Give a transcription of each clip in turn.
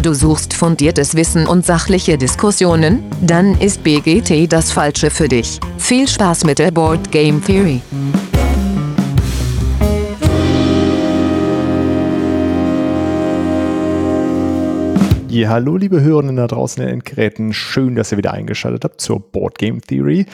Du suchst fundiertes Wissen und sachliche Diskussionen? Dann ist BGT das Falsche für dich. Viel Spaß mit der Board Game Theory. Ja, hallo liebe Hörerinnen da draußen in den Geräten. Schön, dass ihr wieder eingeschaltet habt zur Board Game Theory.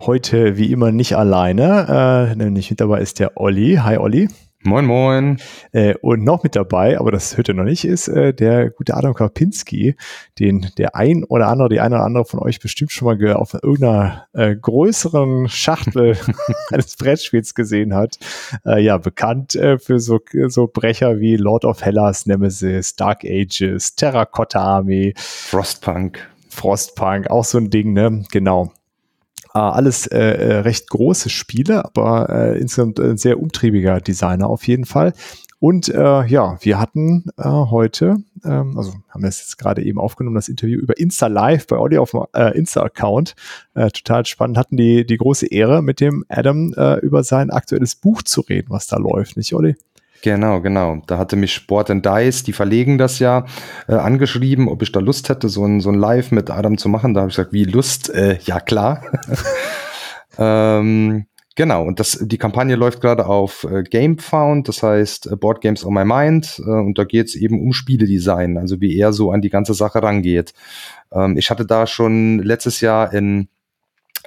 Heute wie immer nicht alleine, äh, nämlich mit dabei ist der Olli. Hi Olli. Moin, moin. Äh, und noch mit dabei, aber das hört ihr noch nicht, ist äh, der gute Adam Karpinski, den der ein oder andere, die eine oder andere von euch bestimmt schon mal auf irgendeiner äh, größeren Schachtel eines Brettspiels gesehen hat. Äh, ja, bekannt äh, für so, so Brecher wie Lord of Hellas, Nemesis, Dark Ages, Terracotta Army. Frostpunk. Frostpunk, auch so ein Ding, ne? Genau. Äh, alles äh, äh, recht große Spiele, aber äh, insgesamt ein sehr umtriebiger Designer auf jeden Fall. Und äh, ja, wir hatten äh, heute, ähm, also haben wir es jetzt gerade eben aufgenommen, das Interview über Insta Live bei Audio auf dem äh, Insta-Account. Äh, total spannend. Hatten die, die große Ehre, mit dem Adam äh, über sein aktuelles Buch zu reden, was da läuft, nicht, Olli? Genau, genau. Da hatte mich Sport and Dice, die verlegen das ja, äh, angeschrieben, ob ich da Lust hätte, so ein, so ein Live mit Adam zu machen. Da habe ich gesagt, wie Lust? Äh, ja, klar. ähm, genau, und das, die Kampagne läuft gerade auf äh, GameFound, das heißt äh, Board Games on My Mind. Äh, und da geht es eben um Spieledesign, also wie er so an die ganze Sache rangeht. Ähm, ich hatte da schon letztes Jahr in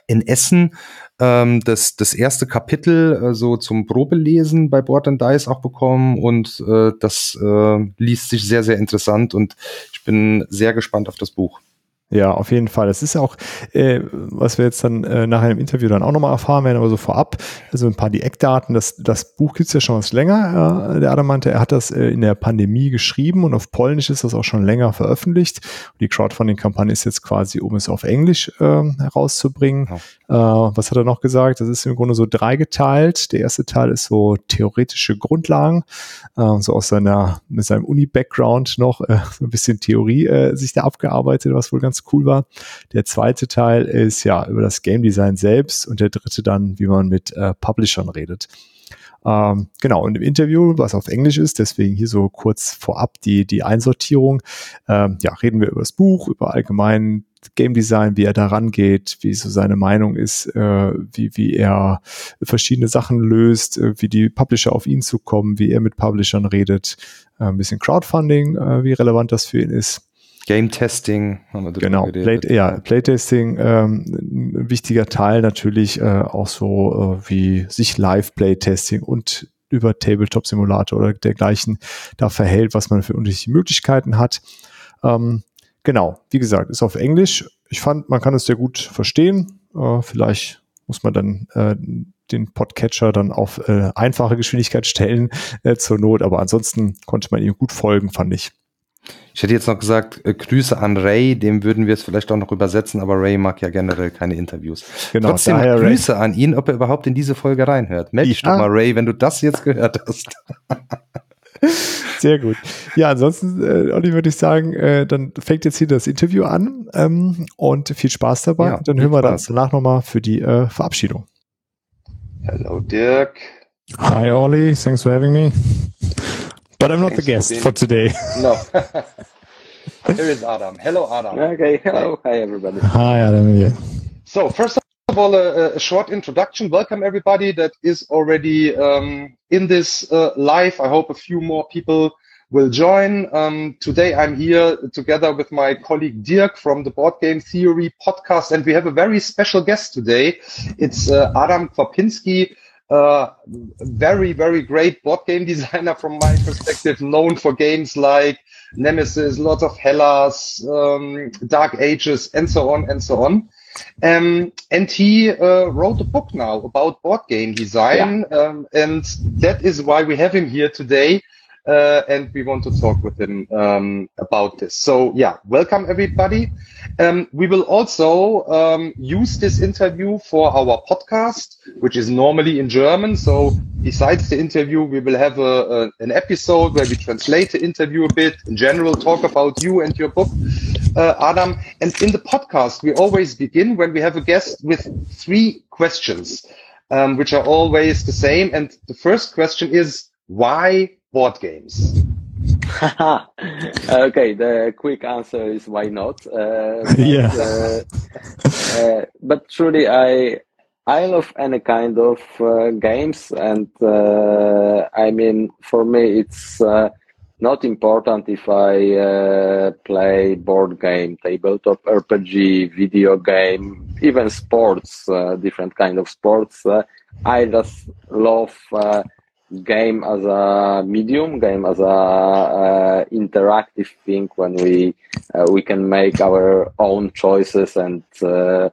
in Essen ähm, das, das erste Kapitel äh, so zum Probelesen bei Board and Dice auch bekommen und äh, das äh, liest sich sehr, sehr interessant und ich bin sehr gespannt auf das Buch. Ja, auf jeden Fall. Das ist ja auch, äh, was wir jetzt dann äh, nachher im Interview dann auch nochmal erfahren werden, aber so vorab, also ein paar die Eckdaten. Das, das Buch gibt's ja schon was länger. Äh, der Adam meinte, er hat das äh, in der Pandemie geschrieben und auf Polnisch ist das auch schon länger veröffentlicht. Die Crowdfunding-Kampagne ist jetzt quasi, um es auf Englisch äh, herauszubringen. Ja. Äh, was hat er noch gesagt? Das ist im Grunde so dreigeteilt. Der erste Teil ist so theoretische Grundlagen, äh, so aus seiner, mit seinem Uni-Background noch äh, so ein bisschen Theorie äh, sich da abgearbeitet, was wohl ganz cool war. Der zweite Teil ist ja über das Game Design selbst und der dritte dann, wie man mit äh, Publishern redet. Ähm, genau, und im Interview, was auf Englisch ist, deswegen hier so kurz vorab die, die Einsortierung, ähm, ja, reden wir über das Buch, über allgemein Game Design, wie er da rangeht, wie so seine Meinung ist, äh, wie, wie er verschiedene Sachen löst, äh, wie die Publisher auf ihn zukommen, wie er mit Publishern redet, äh, ein bisschen Crowdfunding, äh, wie relevant das für ihn ist. Game Testing haben wir Genau, Play, ja, Playtesting, ähm, ein wichtiger Teil natürlich äh, auch so äh, wie sich Live-Playtesting und über Tabletop Simulator oder dergleichen da verhält, was man für unterschiedliche Möglichkeiten hat. Ähm, genau, wie gesagt, ist auf Englisch. Ich fand, man kann es sehr gut verstehen. Äh, vielleicht muss man dann äh, den Podcatcher dann auf äh, einfache Geschwindigkeit stellen äh, zur Not, aber ansonsten konnte man ihm gut folgen, fand ich. Ich hätte jetzt noch gesagt, äh, Grüße an Ray, dem würden wir es vielleicht auch noch übersetzen, aber Ray mag ja generell keine Interviews. Genau, Trotzdem Grüße Ray. an ihn, ob er überhaupt in diese Folge reinhört. Meld dich ja. doch mal, Ray, wenn du das jetzt gehört hast. Sehr gut. Ja, ansonsten, äh, Olli, würde ich sagen, äh, dann fängt jetzt hier das Interview an ähm, und viel Spaß dabei. Ja, dann hören wir Spaß. danach nochmal für die äh, Verabschiedung. Hello, Dirk. Hi, Olli. Thanks for having me. But I'm not the guest for today. No. Here is Adam. Hello, Adam. Okay. Hello. Hi, everybody. Hi, Adam. Yeah. So, first of all, a, a, short introduction. Welcome, everybody that is already um, in this uh, live. I hope a few more people will join. Um, today, I'm here together with my colleague Dirk from the Board Game Theory podcast, and we have a very special guest today. It's uh, Adam Kwapinski uh, very, very great board game designer from my perspective, known for games like Nemesis, Lords of Hellas, um, Dark Ages, and so on and so on. Um, and he uh, wrote a book now about board game design, yeah. um, and that is why we have him here today uh, and we want to talk with him um, about this. So yeah, welcome everybody. Um, we will also um, use this interview for our podcast, which is normally in German. So besides the interview, we will have a, a, an episode where we translate the interview a bit, in general, talk about you and your book, uh, Adam. And in the podcast, we always begin when we have a guest with three questions, um, which are always the same. And the first question is, why board games? okay, the quick answer is why not. Uh, but, Yeah. uh, uh, but truly, I I love any kind of uh, games, and uh, I mean, for me, it's uh, not important if I uh, play board game, tabletop RPG, video game, even sports, uh, different kind of sports. Uh, I just love uh, game as a medium, game as a uh, interactive thing when we uh, we can make our own choices and. Uh,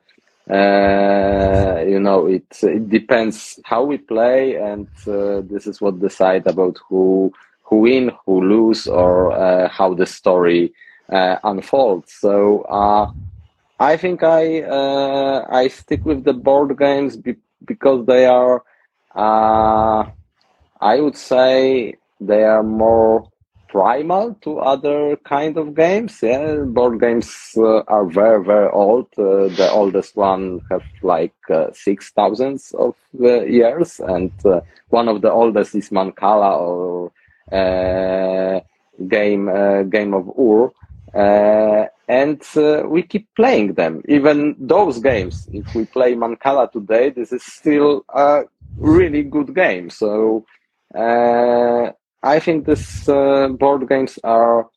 uh, you know, it it depends how we play, and uh, this is what decide about who who win, who lose, or uh, how the story unfolds. So I think I I stick with the board games be- because they are, uh, I would say, they are more primal to other kind of games. Yeah, board games uh, are very very old. Uh, the oldest one have like uh, six thousands of uh, years, and uh, one of the oldest is Mancala or uh, game game of Ur. And we keep playing them. Even those games, if we play Mancala today, this is still a really good game. So uh, I think these uh, board games are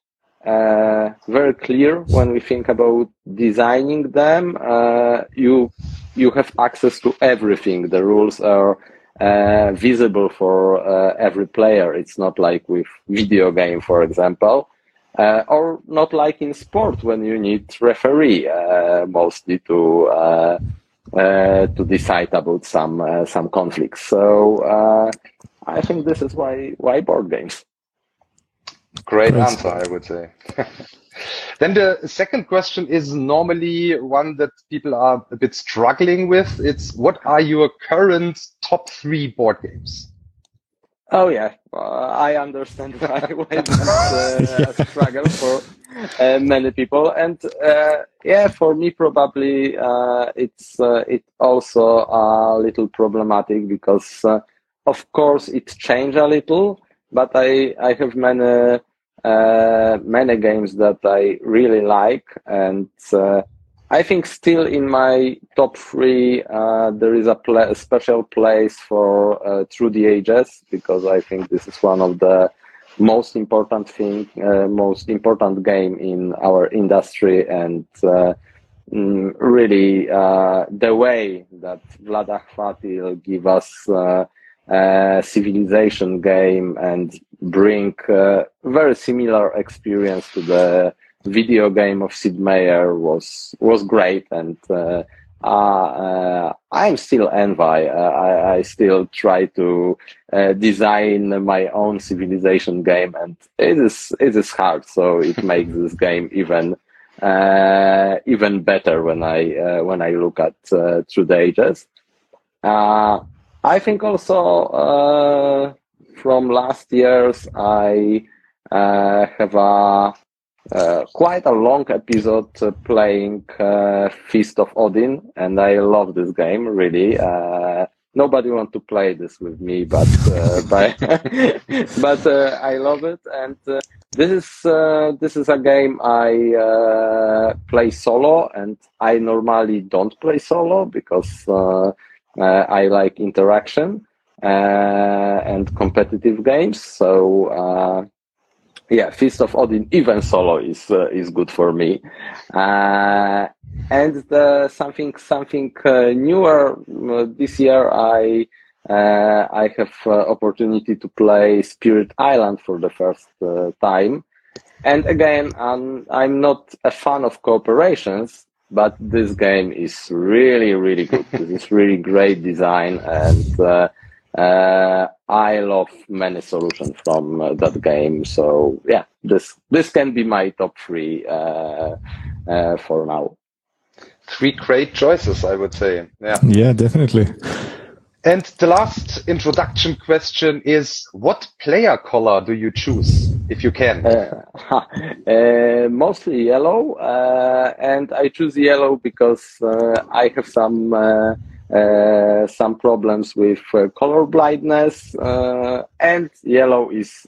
uh, very clear when we think about designing them. Uh, you you have access to everything. The rules are uh, visible for uh, every player. It's not like with video game, for example, or not like in sport when you need referee mostly to to decide about some some conflicts. So I think this is why why board games. Great Great answer, I would say. then the second question is normally one that people are a bit struggling with. It's what are your current top three board games? Oh yeah, uh, I understand why, why that's uh, a struggle for uh, many people, and uh, yeah, for me probably uh, it's uh, it also a little problematic because uh, of course it changed a little, but I I have many uh, many games that I really like, and uh, I think still in my top three uh, there is a, a special place for uh, Through the Ages because I think this is one of the most important thing, uh, most important game in our industry, and uh, mm, really the way that Vlaada Chvátil give us uh, civilization game and bring uh, very similar experience to the video game of Sid Meier was was great and uh, uh, I'm still envy. Uh, I, I still try to uh, design my own civilization game, and it is it is hard. So it makes this game even uh, even better when I uh, when I look at uh, through the ages. Uh, I think also uh, from last years I uh, have a uh, quite a long episode playing uh, Feast of Odin, and I love this game really. Uh, nobody want to play this with me, but uh, but I love it, and this is this is a game I play solo, and I normally don't play solo because I like interaction uh, and competitive games. So. Uh, yeah, Feast of Odin, even solo is uh, is good for me. Uh, and the, something something uh, newer uh, this year, I uh, I have uh, opportunity to play Spirit Island for the first uh, time. And again, um, I'm not a fan of cooperations, but this game is really really good. it's really great design and. Uh, uh, I love many solutions from uh, that game. So yeah, this this can be my top three uh, uh, for now. Three great choices, I would say. Yeah. Yeah, definitely. And the last introduction question is what player color do you choose if you can? Uh, uh, mostly yellow, uh, and I choose yellow because uh, I have some uh, uh, some problems with color blindness, and yellow is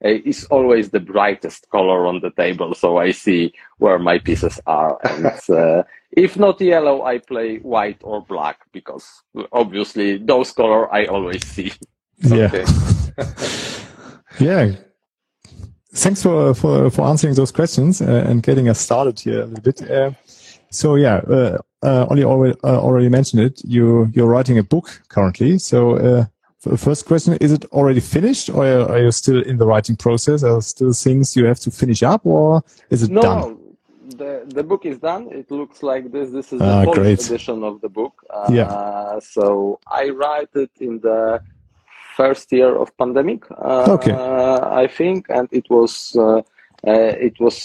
is always the brightest color on the table, so I see where my pieces are. And if not yellow, I play white or black because obviously those color I always see. Yeah. yeah. Thanks for, for, for answering those questions uh, and getting us started here a little bit. Uh, so yeah, uh, uh, Ollie already, uh, already mentioned it. You you're writing a book currently. So uh, first question: Is it already finished, or are you still in the writing process? Are still things you have to finish up, or is it no, done? The the book is done. It looks like this. This is the ah, fourth edition of the book. Uh, yeah. So I write it in the first year of pandemic. Uh, okay. I think, and it was uh, uh, it was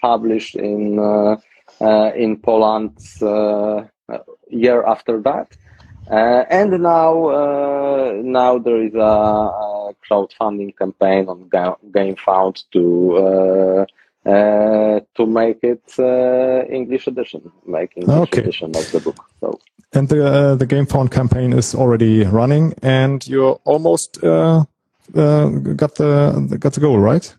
published in uh, in Poland uh, year after that. Uh, and now, now there is a, a crowdfunding campaign on GameFound to uh, to make it uh, English edition, make English okay. edition of the book. So. And the uh, the GameFound campaign is already running, and you're almost got the got the goal, right?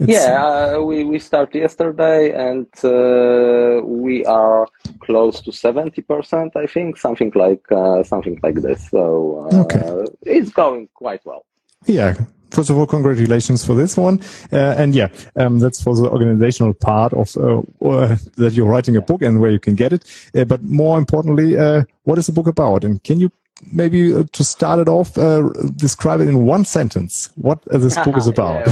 It's... Yeah, uh, we, we started yesterday and uh, we are close to 70%, I think, something like uh, something like this. So uh, okay. it's going quite well. Yeah. First of all, congratulations for this one. Uh, and yeah, um, that's for the organizational part of uh, that you're writing a book and where you can get it. but more importantly, what is the book about? And can you maybe uh, to start it off, uh, describe it in one sentence. What this book is about?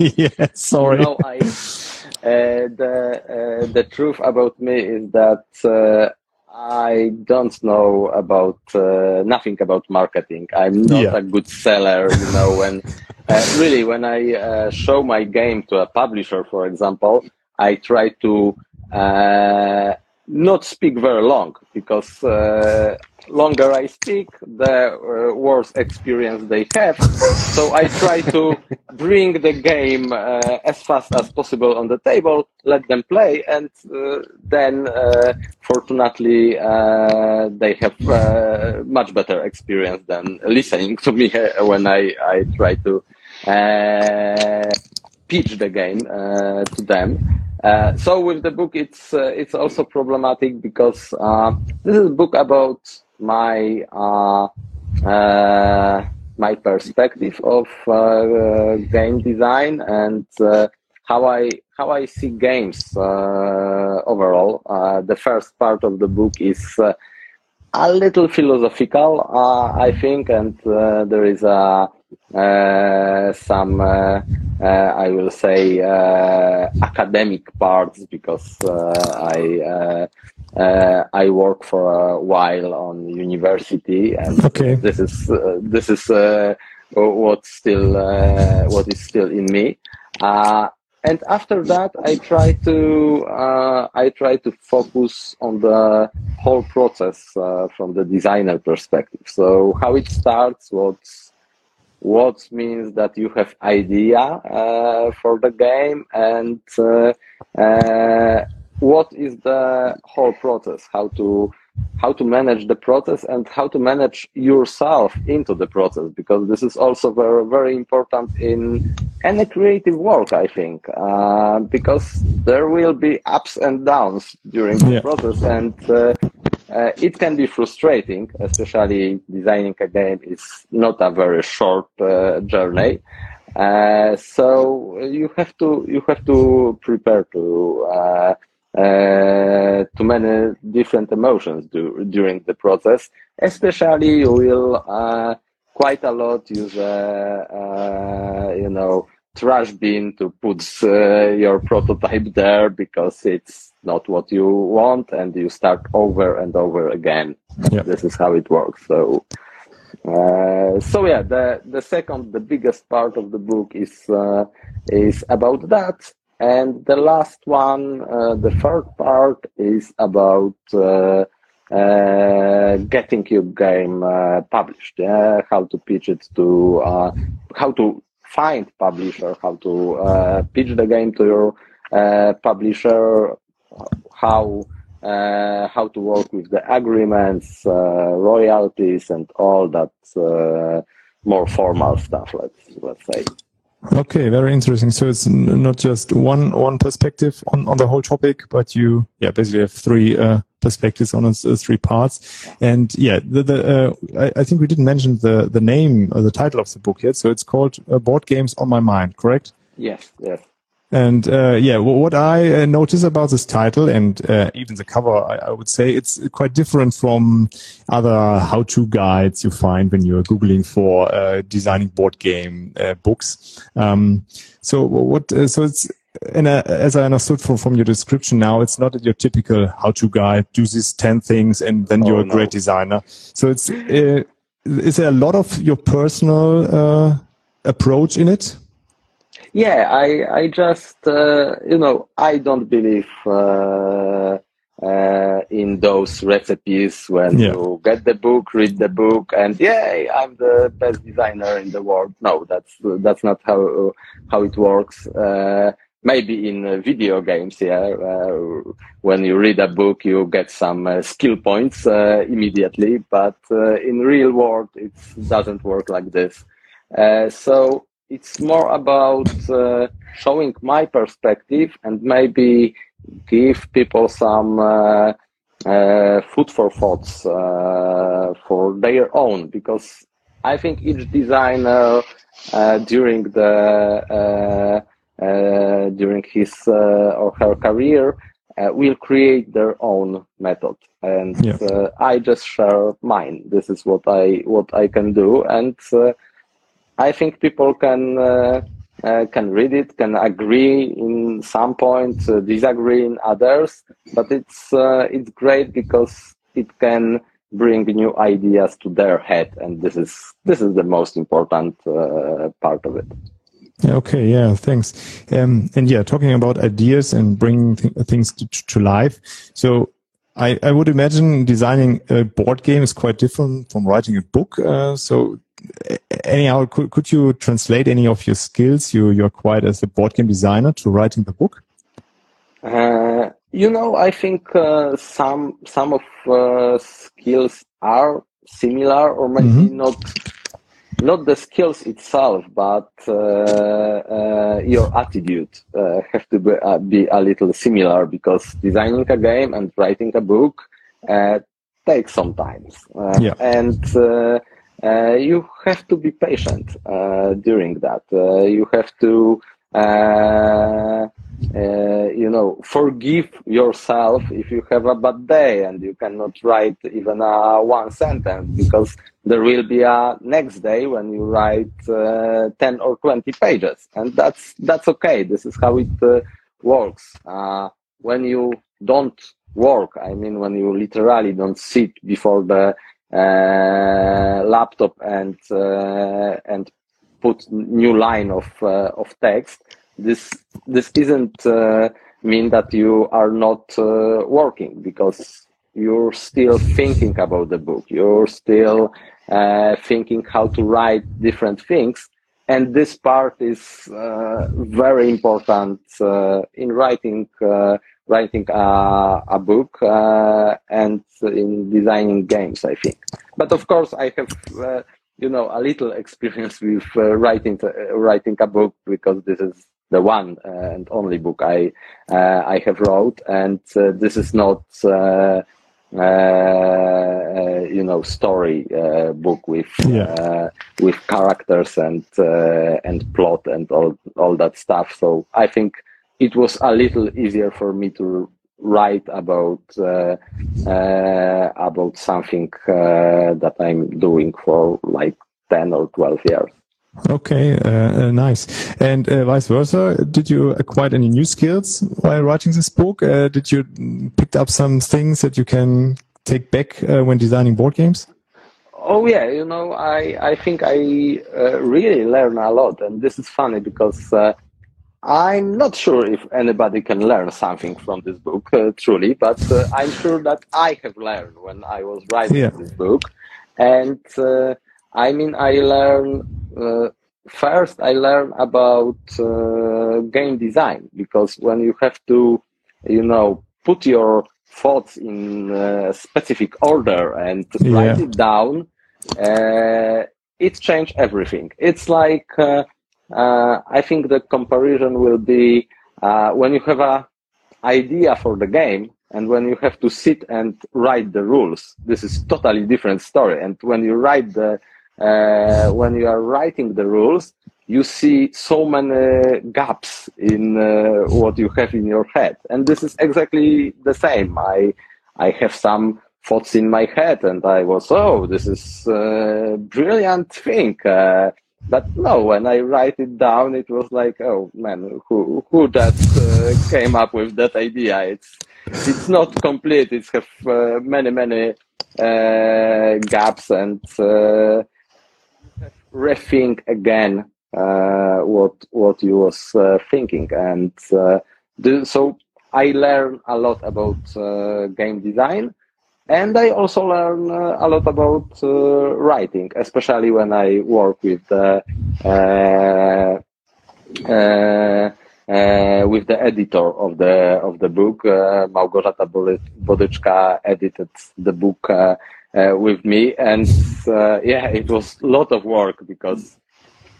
yeah, yeah, sorry. No, I, uh, the uh, the truth about me is that uh, I don't know about uh, nothing about marketing. I'm not yeah. a good seller, you know. When uh, really, when I uh, show my game to a publisher, for example, I try to uh, not speak very long because uh, longer I speak, the uh, worse experience they have. so I try to bring the game uh, as fast as possible on the table, let them play, and uh, then uh, fortunately uh, they have much better experience than listening to me when I, I try to pitch the game to them. Uh, so with the book, it's uh, it's also problematic because uh, this is a book about my uh, uh, my perspective of game design and how I how I see games overall. the first part of the book is a little philosophical, I think, and there is a uh, Uh, some, uh, uh, I will say, uh, academic parts because uh, I I work for a while on university, and okay. this is this is what's still what is still in me and after that i try to uh, i try to focus on the whole process uh, from the designer perspective so how it starts what's what means that you have idea uh, for the game and uh, uh, what is the whole process how to how to manage the process and how to manage yourself into the process because this is also very very important in any creative work i think uh, because there will be ups and downs during the yeah. process and uh, it can be frustrating, especially designing a game is not a very short uh, journey. Uh, so you have to you have to prepare to uh, uh, to many different emotions do, during the process. Especially, you will uh, quite a lot use you know trash bin to put your prototype there because it's not what you want and you start over and over again. This is how it works. So uh, so yeah the the second the biggest part of the book is uh, is about that. And the last one uh, the third part is about uh, uh, getting your game uh, published yeah? how to pitch it to how to find publisher how to pitch the game to your publisher how uh, how to work with the agreements, uh, royalties, and all that uh, more formal stuff. Let's let's say. Okay, very interesting. So it's not just one one perspective on, on the whole topic, but you yeah basically have three uh, perspectives on its uh, three parts. And yeah, the, the uh, I, I, think we didn't mention the the name or the title of the book yet. So it's called uh, Board Games on My Mind, correct? Yes, yes. And uh, yeah, what I uh, notice about this title and uh, even the cover, I, I, would say it's quite different from other how-to guides you find when you're googling for uh, designing board game uh, books. Um, so what? Uh, so it's and as I understood from from your description now, it's not your typical how-to guide. Do these ten things and then oh, you're a no. great designer. So it's is there a lot of your personal approach in it? Yeah, I I just uh, you know I don't believe uh, uh, in those recipes when yeah. you get the book, read the book, and yeah, I'm the best designer in the world. No, that's that's not how how it works. Uh, maybe in video games, yeah, uh, when you read a book, you get some uh, skill points immediately, but in real world, it doesn't work like this. so it's more about uh, showing my perspective and maybe give people some uh, uh, food for thoughts uh, for their own because I think each designer uh, during the uh, during his or her career will create their own method and yeah. I just share mine. This is what I what I can do and I think people can uh, uh, can read it, can agree in some points, uh, disagree in others, but it's uh, it's great because it can bring new ideas to their head, and this is this is the most important uh, part of it. Okay, yeah, thanks. Um, and yeah, talking about ideas and bringing th things to, to life. So I, I would imagine designing a board game is quite different from writing a book. Uh, so anyhow, could, could you translate any of your skills you, you acquired as a board game designer to writing the book? Uh, you know, I think uh, some some of uh, skills are similar, or maybe mm -hmm. not not the skills itself, but uh, uh, your attitude uh, have to be, be, a little similar because designing a game and writing a book takes some time, yeah. and uh, you have to be patient uh, during that. Uh, you have to, uh, uh, you know, forgive yourself if you have a bad day and you cannot write even a one sentence because there will be a next day when you write uh, 10 or 20 pages. And that's that's okay. This is how it works. When you don't work i mean when you literally don't sit before the laptop and uh, and put new line of uh, of text, this this isn't mean that you are not working because you're still thinking about the book. You're still uh, thinking how to write different things. And this part is uh, very important uh, in writing writing a, a book uh, and in designing games, I think. But of course, I have uh, you know a little experience with uh, writing uh, writing a book because this is the one uh, and only book I uh, I have wrote, and this is not. you know, story book with yeah. with characters and and plot and all all that stuff. So I think it was a little easier for me to write about uh, uh, about something uh, that I'm doing for like ten or twelve years. Okay, uh, uh, nice. And uh, vice versa, did you acquire any new skills while writing this book? did you pick up some things that you can take back when designing board games? Oh yeah, you know, I I think I really learn a lot, and this is funny because I'm not sure if anybody can learn something from this book, uh, truly, but uh, I'm sure that I have learned when I was writing yeah. this book. And uh, I mean, I learn uh, first, I learn about uh, game design because when you have to, you know, put your thoughts in a specific order and yeah. write it down, uh, it changed everything. It's like uh, I think the comparison will be uh, when you have a idea for the game and when you have to sit and write the rules. This is totally different story. And when you write the uh, when you are writing the rules, you see so many gaps in uh, what you have in your head, and this is exactly the same. I I have some thoughts in my head, and I was oh, this is a brilliant thing. Uh, but no, when I write it down, it was like, oh man, who who that uh, came up with that idea? It's it's not complete. It's have uh, many many uh, gaps and uh, rethink again uh, what what you was uh, thinking, and so I learn a lot about game design and I also learn uh, a lot about uh, writing, especially when I work with the uh, uh, uh with the editor of the of the book. Uh, Małgorzata Bodyczka edited the book with me, and yeah, it was a lot of work because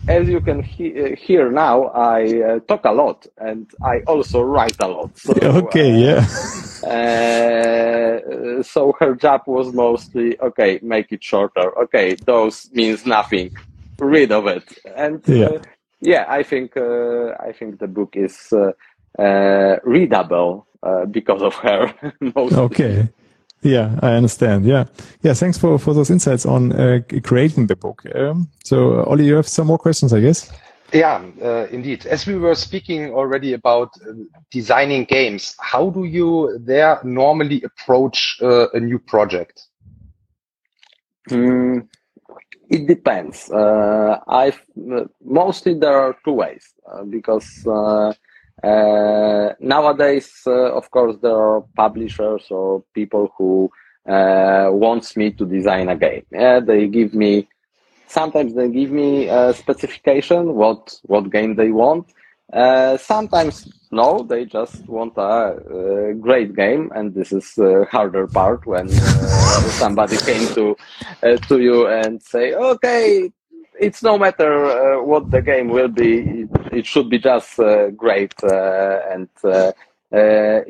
as you can he- uh, hear now, I uh, talk a lot and I also write a lot. So, okay, uh, yeah. uh, so her job was mostly okay, make it shorter. Okay, those means nothing. Read of it, and uh, yeah, yeah I think uh, I think the book is readable because of her. Okay. Yeah, I understand. Yeah. Yeah. Thanks for, for those insights on uh, creating the book. Um, so, uh, Ollie, you have some more questions, I guess? Yeah, uh, indeed. As we were speaking already about uh, designing games, how do you there normally approach uh, a new project? Mm, it depends. Uh, I mostly there are two ways because uh, nowadays, uh, of course, there are publishers or people who uh, wants me to design a game. Yeah, they give me sometimes they give me a specification what what game they want. Uh, sometimes no, they just want a, a, great game, and this is the harder part when uh, somebody came to uh, to you and say, "Okay, it's no matter uh, what the game will be. It, it should be just uh, great, uh, and uh,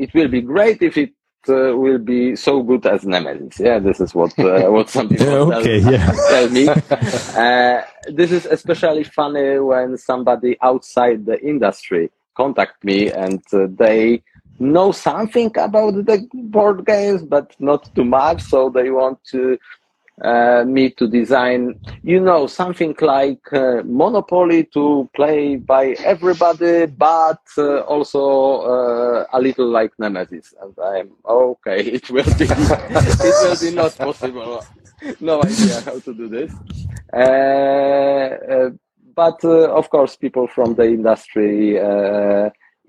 it will be great if it uh, will be so good as Nemesis. Yeah, this is what uh, what some people okay, tell, yeah. tell me. Uh, this is especially funny when somebody outside the industry contact me and uh, they know something about the board games, but not too much. So they want to uh, me to design, you know, something like uh, Monopoly to play by everybody, but uh, also uh, a little like Nemesis. And I'm okay. It will be, it will be not possible. No idea how to do this. Uh, but of course, people from the industry,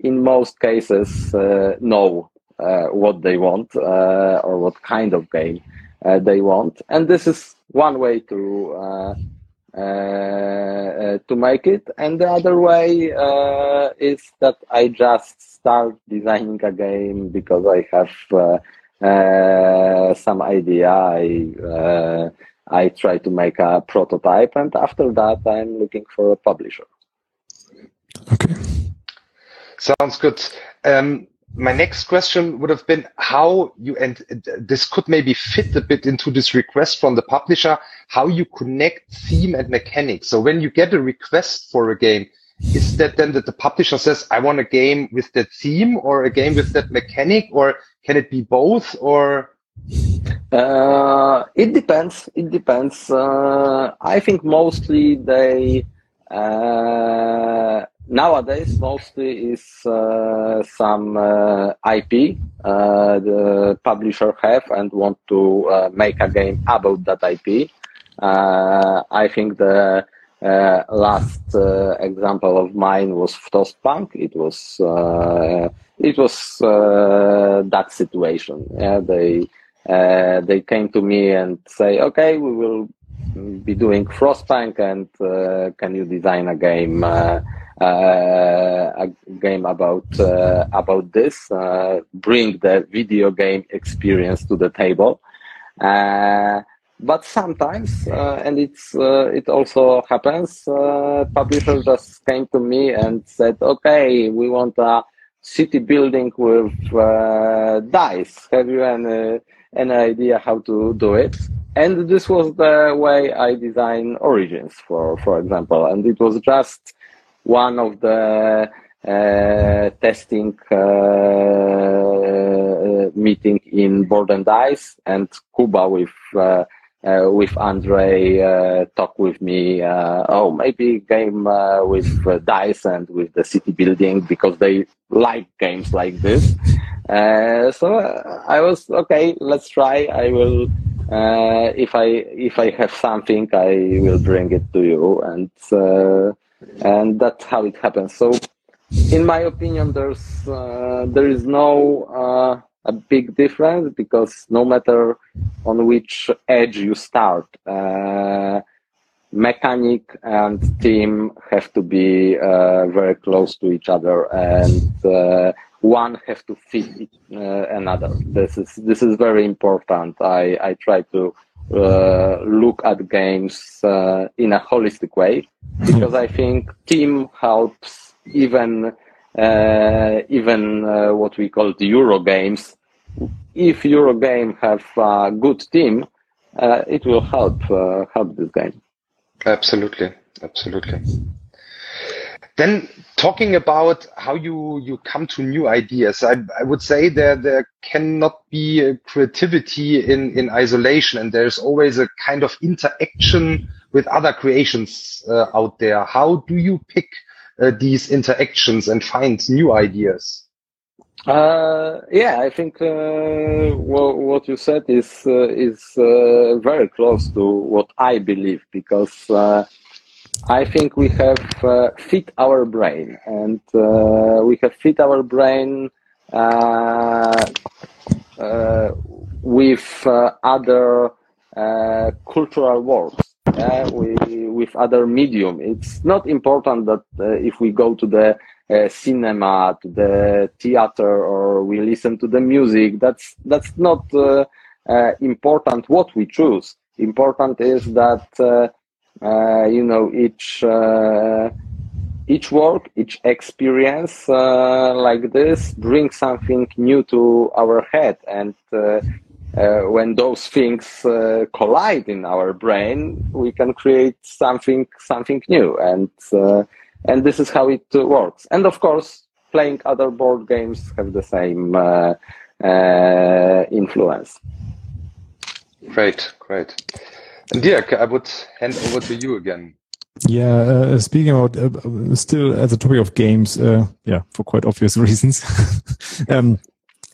in most cases, know what they want or what kind of game uh, they want. And this is one way to uh, uh, to make it. And the other way is that I just start designing a game because I have some idea. I I try to make a prototype, and after that, I'm looking for a publisher. Okay. Sounds good. Um, my next question would have been how you, and this could maybe fit a bit into this request from the publisher, how you connect theme and mechanics. So when you get a request for a game, is that then that the publisher says, I want a game with that theme or a game with that mechanic, or can it be both or? Uh, it depends. It depends. Uh, I think mostly they, uh, nowadays mostly is uh, some uh, IP uh, the publisher have and want to uh, make a game about that IP. Uh, I think the uh, last example of mine was Frostpunk. It was it was that situation. Yeah, they they came to me and say, okay, we will be doing Frostpunk, and can you design a game? Uh, a game about uh, about this, uh, bring the video game experience to the table. but sometimes, uh, and it's uh, it also happens. Uh, publisher just came to me and said, "Okay, we want a city building with uh, dice. Have you any any idea how to do it?" And this was the way I designed Origins, for for example, and it was just one of the uh, testing uh, meeting in Board and Dice, and Kuba with uh, uh, with Andre uh, talk with me. Uh, oh, maybe game uh, with uh, dice and with the city building because they like games like this. Uh, so I was okay. Let's try. I will. if I if I have something, I will bring it to you, and and that's how it happens. So, in my opinion, there's there is no a big difference because no matter on which edge you start, uh, mechanic and team have to be uh, very close to each other and uh, one have to fit uh, another. This is this is very important. I, I try to uh, look at games uh, in a holistic way because I think team helps even uh, even uh, what we call the Euro games. If Euro game have a good team, uh, it will help help this game. Absolutely, absolutely. Then talking about how you you come to new ideas, I, I would say there there cannot be creativity in in isolation, and there's always a kind of interaction with other creations uh, out there. How do you pick uh, these interactions and find new ideas? Uh, yeah, I think uh, what, what you said is uh, is uh, very close to what I believe because uh, I think we have uh, fit our brain and we have fit our brain with other cultural works. we, with other medium. It's not important that if we go to the uh, cinema, to the theater, or we listen to the music. That's that's not uh, uh, important what we choose. Important is that uh, uh, you know each uh, each work, each experience like this brings something new to our head, and when those things collide in our brain, we can create something something new and and this is how it uh, works. And of course, playing other board games have the same uh, uh, influence. Great, great. And Dirk, I would hand over to you again. Yeah, uh, speaking about uh, still as a topic of games, uh, yeah, for quite obvious reasons. um,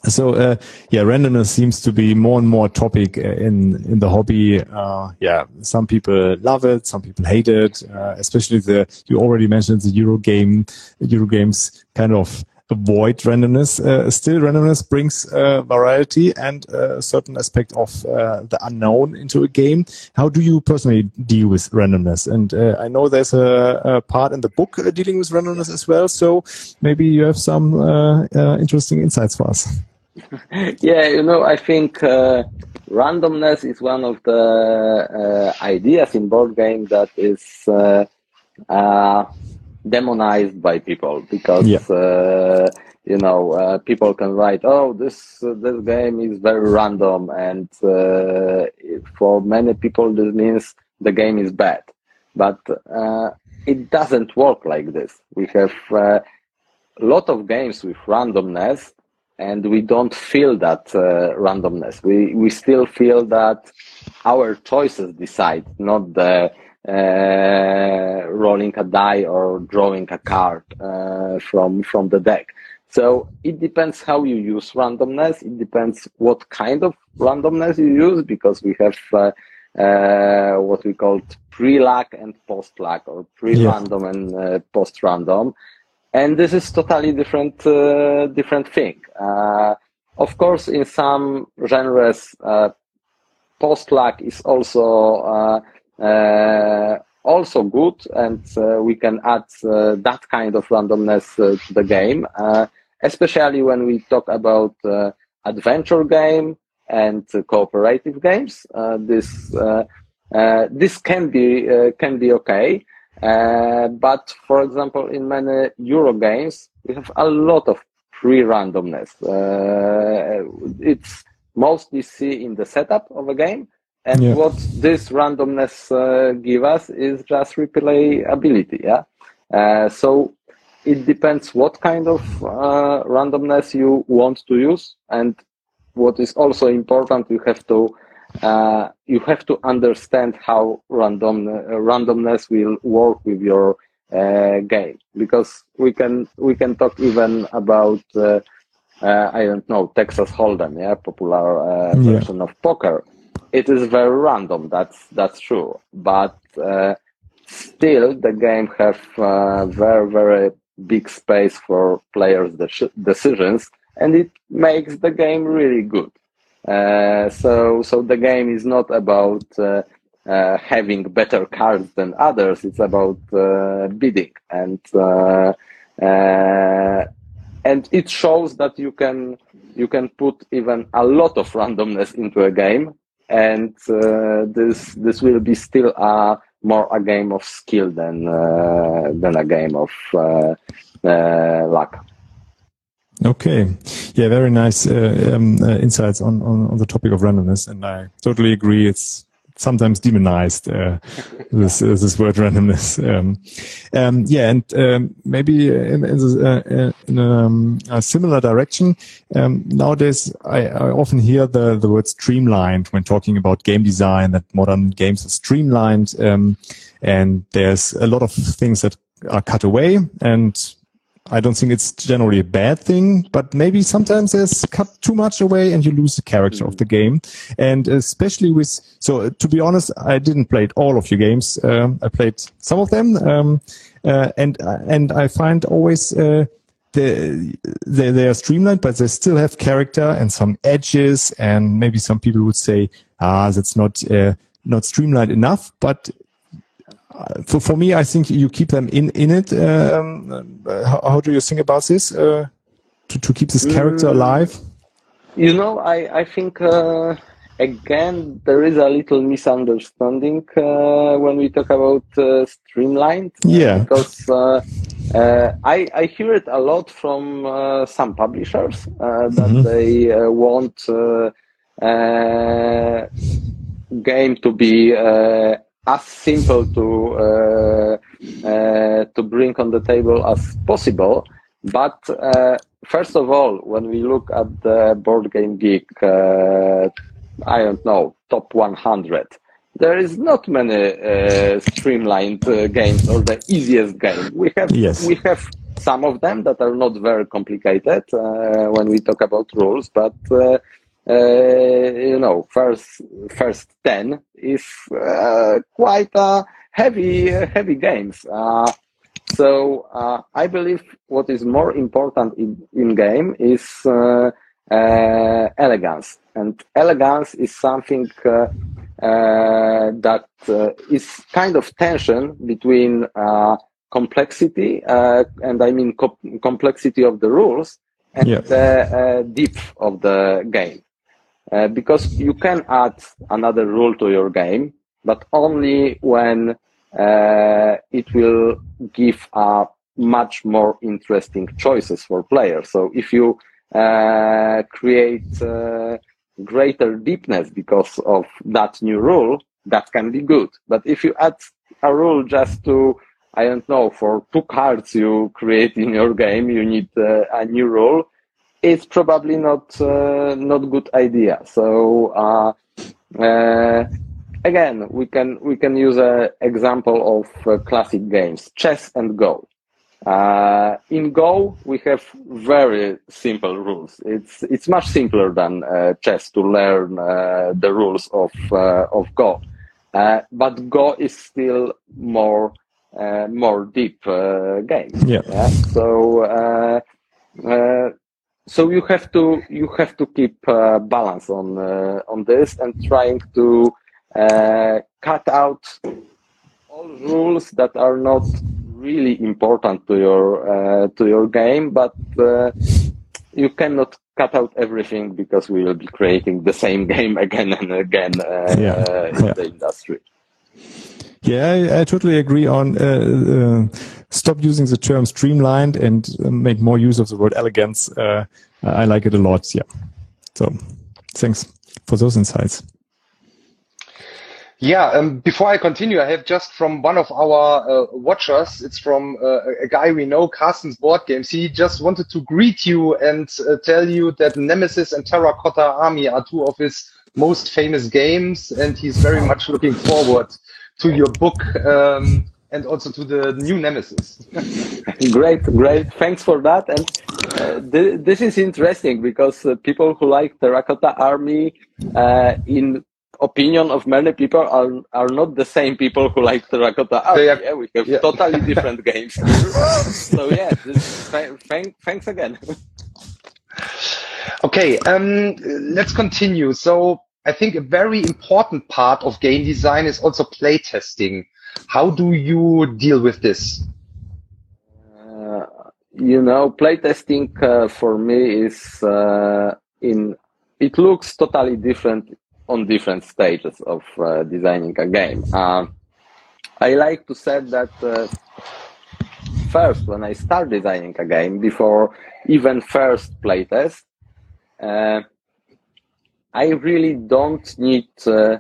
so uh, yeah, randomness seems to be more and more topic uh, in in the hobby. Uh, yeah, some people love it, some people hate it. Uh, especially the you already mentioned the Euro game, Euro games kind of avoid randomness. Uh, still, randomness brings uh, variety and a certain aspect of the unknown into a game. How do you personally deal with randomness? And I know there's a, a, part in the book dealing with randomness as well. So maybe you have some interesting insights for us. yeah, you know, I think uh, randomness is one of the uh, ideas in board game that is uh, uh demonized by people because yeah. Uh, you know uh, people can write, oh, this this game is very random, and for many people this means the game is bad, but it doesn't work like this. We have a lot of games with randomness and we don't feel that uh, randomness. We we still feel that our choices decide, not the uh, rolling a die or drawing a card uh, from from the deck. So it depends how you use randomness. It depends what kind of randomness you use because we have uh, uh, what we call pre-luck and post-luck or pre-random yeah. and uh, post-random and this is totally different uh, different thing. Uh, of course, in some genres, uh, post luck is also Uh, also good, and uh, we can add uh, that kind of randomness uh, to the game, especially when we talk about adventure game and cooperative games. this this can be can be okay. but for example, in many Euro games, we have a lot of pre-randomness. it's mostly see in the setup of a game. And yeah. what this randomness uh, give us is just replayability. Yeah. Uh, so it depends what kind of uh, randomness you want to use, and what is also important, you have to uh, you have to understand how random uh, randomness will work with your uh, game because we can we can talk even about uh, I don't know, Texas Hold'em, yeah, popular uh, version yeah. of poker. It is very random. That's that's true, but uh, still the game have uh, very very big space for players' de- decisions, and it makes the game really good. Uh, so so the game is not about uh, having better cards than others. It's about bidding and and it shows that you can you can put even a lot of randomness into a game and uh, this this will be still a more a game of skill than uh, than a game of uh, luck. Okay. Yeah very nice um, insights on, on on the topic of randomness. And i totally agree. It's sometimes demonized uh, this uh, this word randomness. Um, um, yeah, and um, maybe in, in, uh, in um, a similar direction. Um, nowadays, I, I, often hear the the word streamlined when talking about game design. That modern games are streamlined, um, and there's a lot of things that are cut away and I don't think it's generally a bad thing, but maybe sometimes there's cut too much away and you lose the character of the game. And especially with, so to be honest, I didn't play all of your games. Uh, I played some of them. Um, uh, and, and I find always, uh, they, they, they are streamlined, but they still have character and some edges. And maybe some people would say, ah, that's not, uh, not streamlined enough, but for, for me, I think you keep them in in it. Um, how, how, do you think about this uh, to to keep this character mm, alive? You know, I I think uh, again there is a little misunderstanding uh, when we talk about uh, streamlined. Yeah, because. Uh, uh, I, I hear it a lot from some publishers that mm -hmm. they want game to be as simple to uh, uh, to bring on the table as possible. But uh, first of all, when we look at the board game geek, uh, I don't know top 100. There is not many uh, streamlined uh, games or the easiest game. We have yes. we have some of them that are not very complicated when we talk about rules, but uh, you know, first first ten is uh, quite a heavy heavy games. Uh, so I believe what is more important in, in game is elegance, and elegance is something. Uh, that uh, is kind of tension between uh, complexity, and I mean co complexity of the rules, and yeah. the depth of the game. Uh, because you can add another rule to your game, but only when uh, it will give a much more interesting choices for players. So if you uh, create uh, greater deepness because of that new rule, that can be good. But if you add a rule just to I don't know, for two cards you create in your game, you need uh, a new rule it's probably not uh, not good idea. So uh, uh, again, we can we can use an example of uh, classic games, chess and Go. Uh, in Go, we have very simple rules. It's it's much simpler than uh, chess to learn the rules of of Go, but Go is still more more deep game. Yeah. yeah? So so you have to you have to keep uh, balance on uh, on this and trying to uh, cut out all rules that are not really important to your uh, to your game but uh, you cannot cut out everything because we will be creating the same game again and again uh, Yeah. uh, in Yeah. the industry. Yeah, I, I totally agree on uh, uh, stop using the term streamlined and uh, make more use of the word elegance. Uh, I like it a lot. Yeah. So thanks for those insights. Yeah, um, before I continue, I have just from one of our uh, watchers, it's from uh, a guy we know, Carsten's Board Games. He just wanted to greet you and uh, tell you that Nemesis and Terracotta Army are two of his most famous games, and he's very much looking forward to your book um, and also to the new Nemesis. great, great. Thanks for that. And uh, th- this is interesting because uh, people who like Terracotta Army, uh, in opinion of many people, are are not the same people who like Terracotta Army. Are- yeah, we have yeah. totally different games. So yeah, this, th- thank, thanks again. Okay, um, let's continue. So I think a very important part of game design is also playtesting. How do you deal with this? Uh, you know, playtesting uh, for me is uh, in. It looks totally different on different stages of uh, designing a game. Um, I like to say that uh, first, when I start designing a game, before even first playtest, uh, I really don't need uh,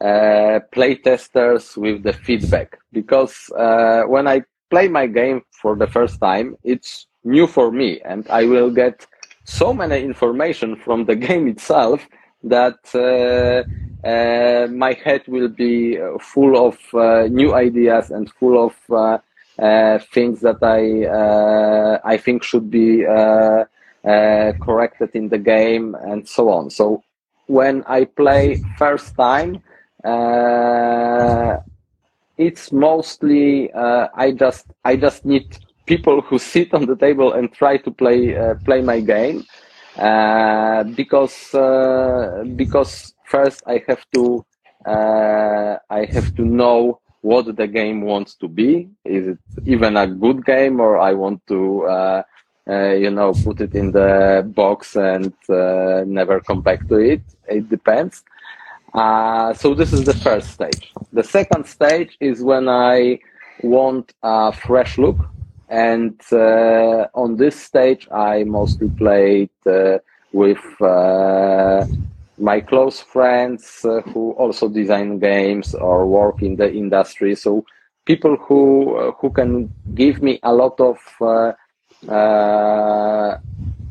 uh, playtesters with the feedback because uh, when I play my game for the first time, it's new for me, and I will get so many information from the game itself that uh, uh, my head will be full of uh, new ideas and full of things that I I think should be uh, corrected in the game and so on. So when I play first time, uh, it's mostly uh, I just I just need people who sit on the table and try to play uh, play my game uh, because uh, because first I have to uh, I have to know what the game wants to be. Is it even a good game, or I want to you know put it in the box and uh, never come back to it? It depends. Uh, so this is the first stage. The second stage is when I want a fresh look, and uh, on this stage I mostly played uh, with uh, my close friends uh, who also design games or work in the industry. So people who uh, who can give me a lot of uh, uh,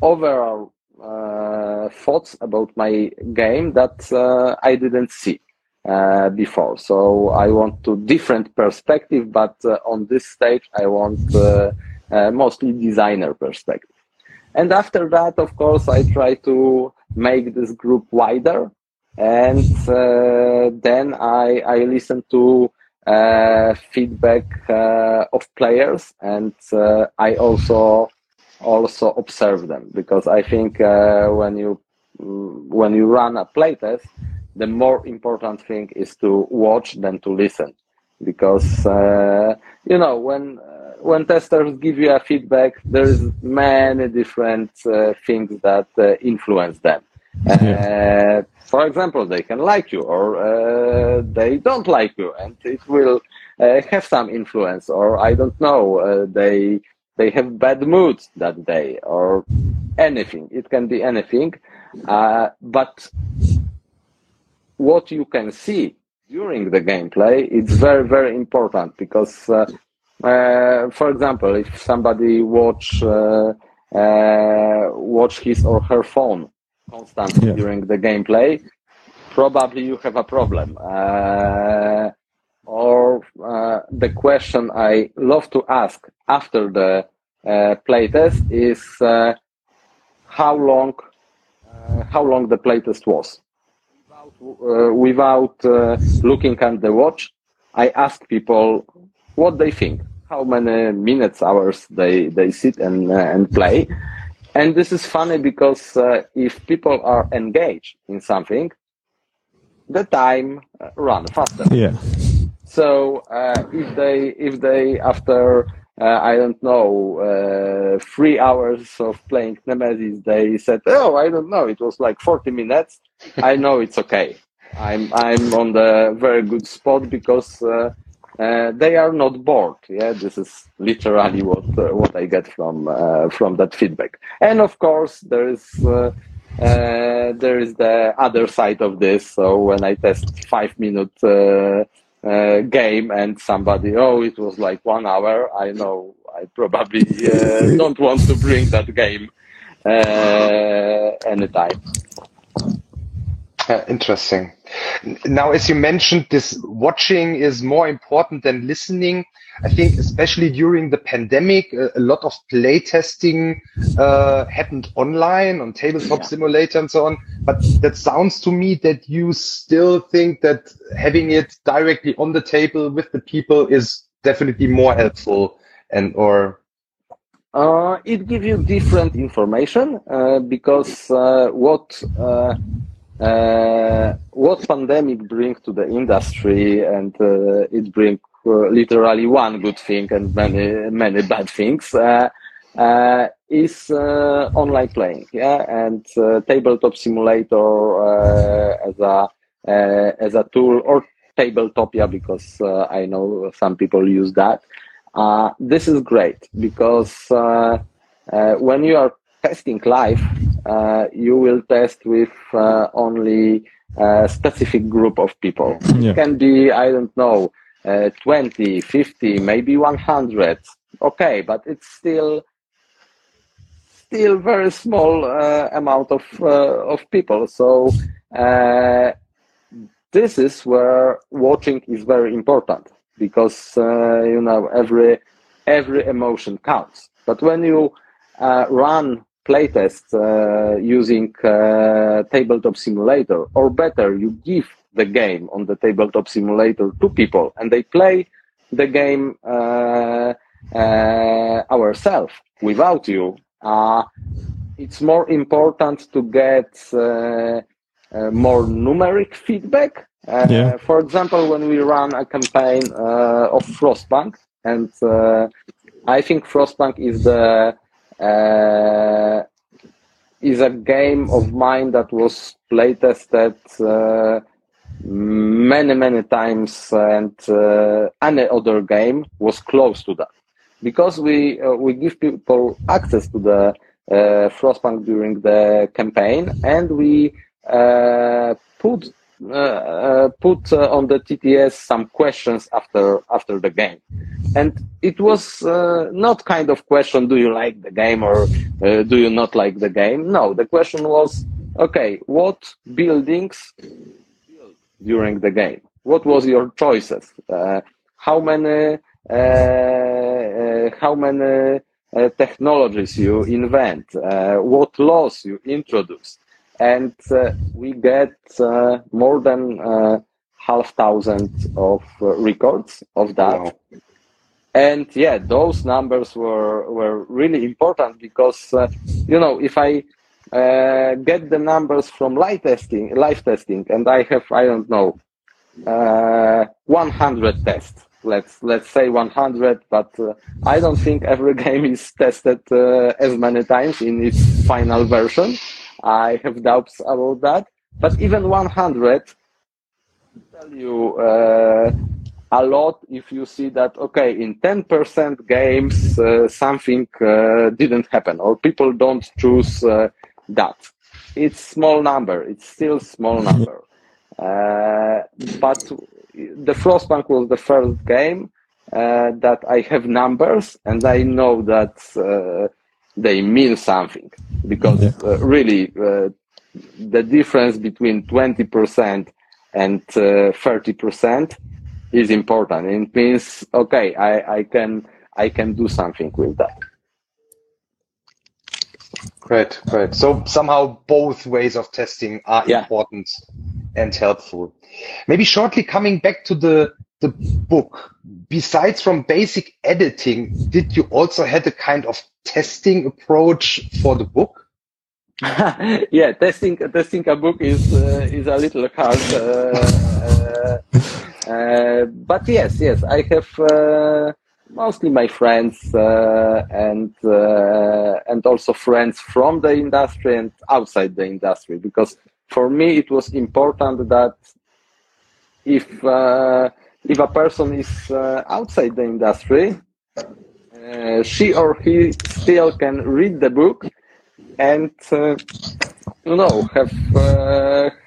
overall uh, thoughts about my game that uh, I didn't see uh, before. So I want to different perspective, but uh, on this stage I want uh, uh, mostly designer perspective. And after that, of course, I try to make this group wider, and uh, then I I listen to uh, feedback uh, of players, and uh, I also also observe them because I think uh, when you when you run a playtest, the more important thing is to watch than to listen, because uh, you know when uh, when testers give you a feedback, there's many different things that influence them. Uh, for example, they can like you or uh, they don't like you, and it will uh, have some influence. Or I don't know, they they have bad mood that day, or anything. It can be anything, but what you can see during the gameplay it's very very important because uh, uh, for example if somebody watch uh, watch his or her phone constantly Yeah. during the gameplay probably you have a problem uh, or uh, the question i love to ask after the uh, playtest is uh, how long uh, how long the playtest was without, uh, without looking at the watch, I ask people what they think, how many minutes, hours they, they sit and, and play. And this is funny because uh, if people are engaged in something, the time uh, run faster. Yeah. So uh, if they if they after uh, I don't know, uh, three hours of playing Nemesis, they said, "Oh, I don't know, it was like 40 minutes." I know it's okay. I'm I'm on the very good spot because uh, uh they are not bored. Yeah, this is literally what uh, what I get from uh, from that feedback. And of course, there is. there is the other side of this. So when I test five minute uh, game and somebody, oh, it was like one hour. I know I probably uh, don't want to bring that game uh, anytime. Uh, interesting. Now, as you mentioned, this watching is more important than listening. I think especially during the pandemic, a, a lot of playtesting uh, happened online on Tabletop yeah. Simulator and so on. But that sounds to me that you still think that having it directly on the table with the people is definitely more helpful and or uh, it gives you different information uh, because uh, what uh, what pandemic brings to the industry and uh, it brings uh, literally one good thing and many many bad things uh, uh, is online playing yeah? And tabletop simulator as a as a tool or tabletopia because i know some people use that. This is great because when you are testing live uh, you will test with uh, only a specific group of people. Yeah. It can be, I don't know, uh, 20, 50, maybe 100. Okay, but it's still still very small uh, amount of uh, of people. So uh, this is where watching is very important because you know every every emotion counts. But when you run playtest uh, using uh, tabletop simulator. Or better you give the game on the tabletop simulator to people and they play the game uh, uh ourselves without you. Uh, it's more important to get uh, more numeric feedback. Yeah. for example when we run a campaign of frostpunk and i think frostpunk is the uh, is a game of mine that was playtested uh, many many times and uh, any other game was close to that. Because we uh, we give people access to the uh, frostpunk during the campaign and we uh, put Uh, uh, put uh, on the TTS some questions after after the game, and it was uh, not kind of question: Do you like the game or do you not like the game? No, the question was, okay, what buildings during the game? What was your choices? how many how many technologies you invent? what laws you introduce? And uh, we get uh, more than uh, half thousand of records of that. Wow. And yeah, those numbers were were really important because you know if I uh, get the numbers from live testing, live testing, and I have I don't know, uh, 100 tests. Let's let's say 100, but uh, I don't think every game is tested as many times in its final version. I have doubts about that. But even 100 tell you uh, a lot if you see that okay in 10% games uh, something uh, didn't happen or people don't choose uh, that. It's small number. It's still small number. Uh, but the frostpunk was the first game uh, that i have numbers and i know that they mean something. Because yeah. uh, really uh, the difference between 20% and uh, 30% is important. It means okay I, I can i can do something with that. Great great. So somehow both ways of testing are yeah. important and helpful. Maybe shortly coming back to the the book besides from basic editing did you also had a kind of testing approach for the book? yeah, testing testing a book is uh, is a little hard, uh, uh, uh but yes, yes, I have uh, mostly my friends uh, and uh, and also friends from the industry and outside the industry because for me it was important that if uh, if a person is uh, outside the industry uh, she or he still can read the book and uh, you know have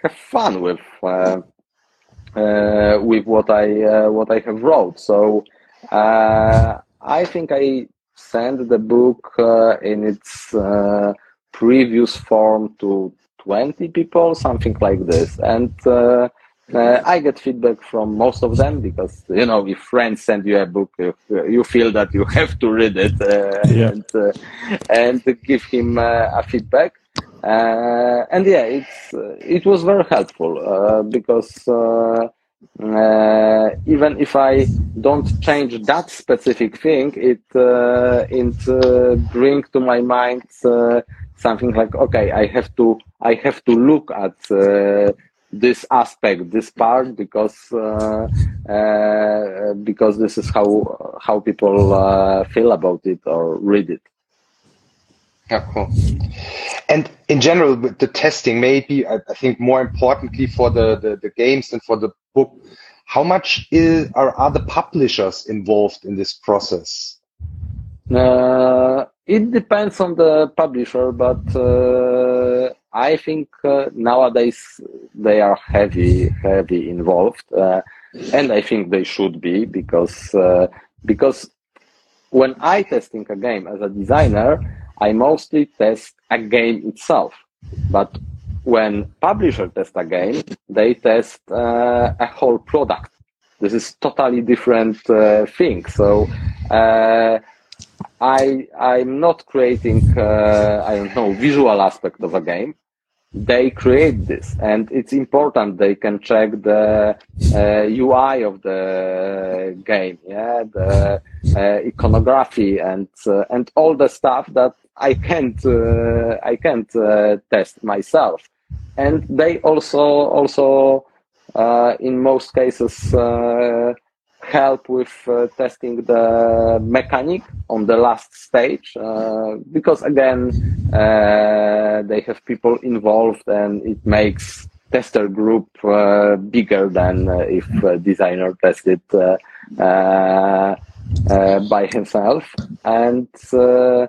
have fun with with what I what I have wrote so uh, I think I sent the book uh, in its uh, previous form to 20 people, something like this. And uh, uh, I get feedback from most of them because, you know, if friends send you a book, you, you feel that you have to read it uh, yeah. and, and give him a feedback. and yeah, it's, it was very helpful because uh, even if I don't change that specific thing, it uh, it uh, bring to my mind uh, something like, okay, I have to I have to look at uh, this aspect, this part, because uh, because this is how how people feel about it or read it. Yeah, cool. And in general, with the testing, maybe I, I think more importantly for the, the, the games and for the book, how much is, are other publishers involved in this process? Uh, it depends on the publisher, but uh, I think uh, nowadays they are heavy, heavy involved, uh, and I think they should be because uh, because when I testing a game as a designer, I mostly test a game itself. But when publisher test a game, they test uh, a whole product. This is totally different uh, thing. So uh, I I'm not creating uh, I don't know visual aspect of a game. They create this, and it's important. They can check the UI uh, of the game, yeah, the uh, iconography, and and all the stuff that I can't uh, I can't uh, test myself, and they also also uh, in most cases uh, help with uh, testing the mechanic on the last stage uh, because again they have people involved and it makes tester group bigger than if a designer tested by himself. And uh,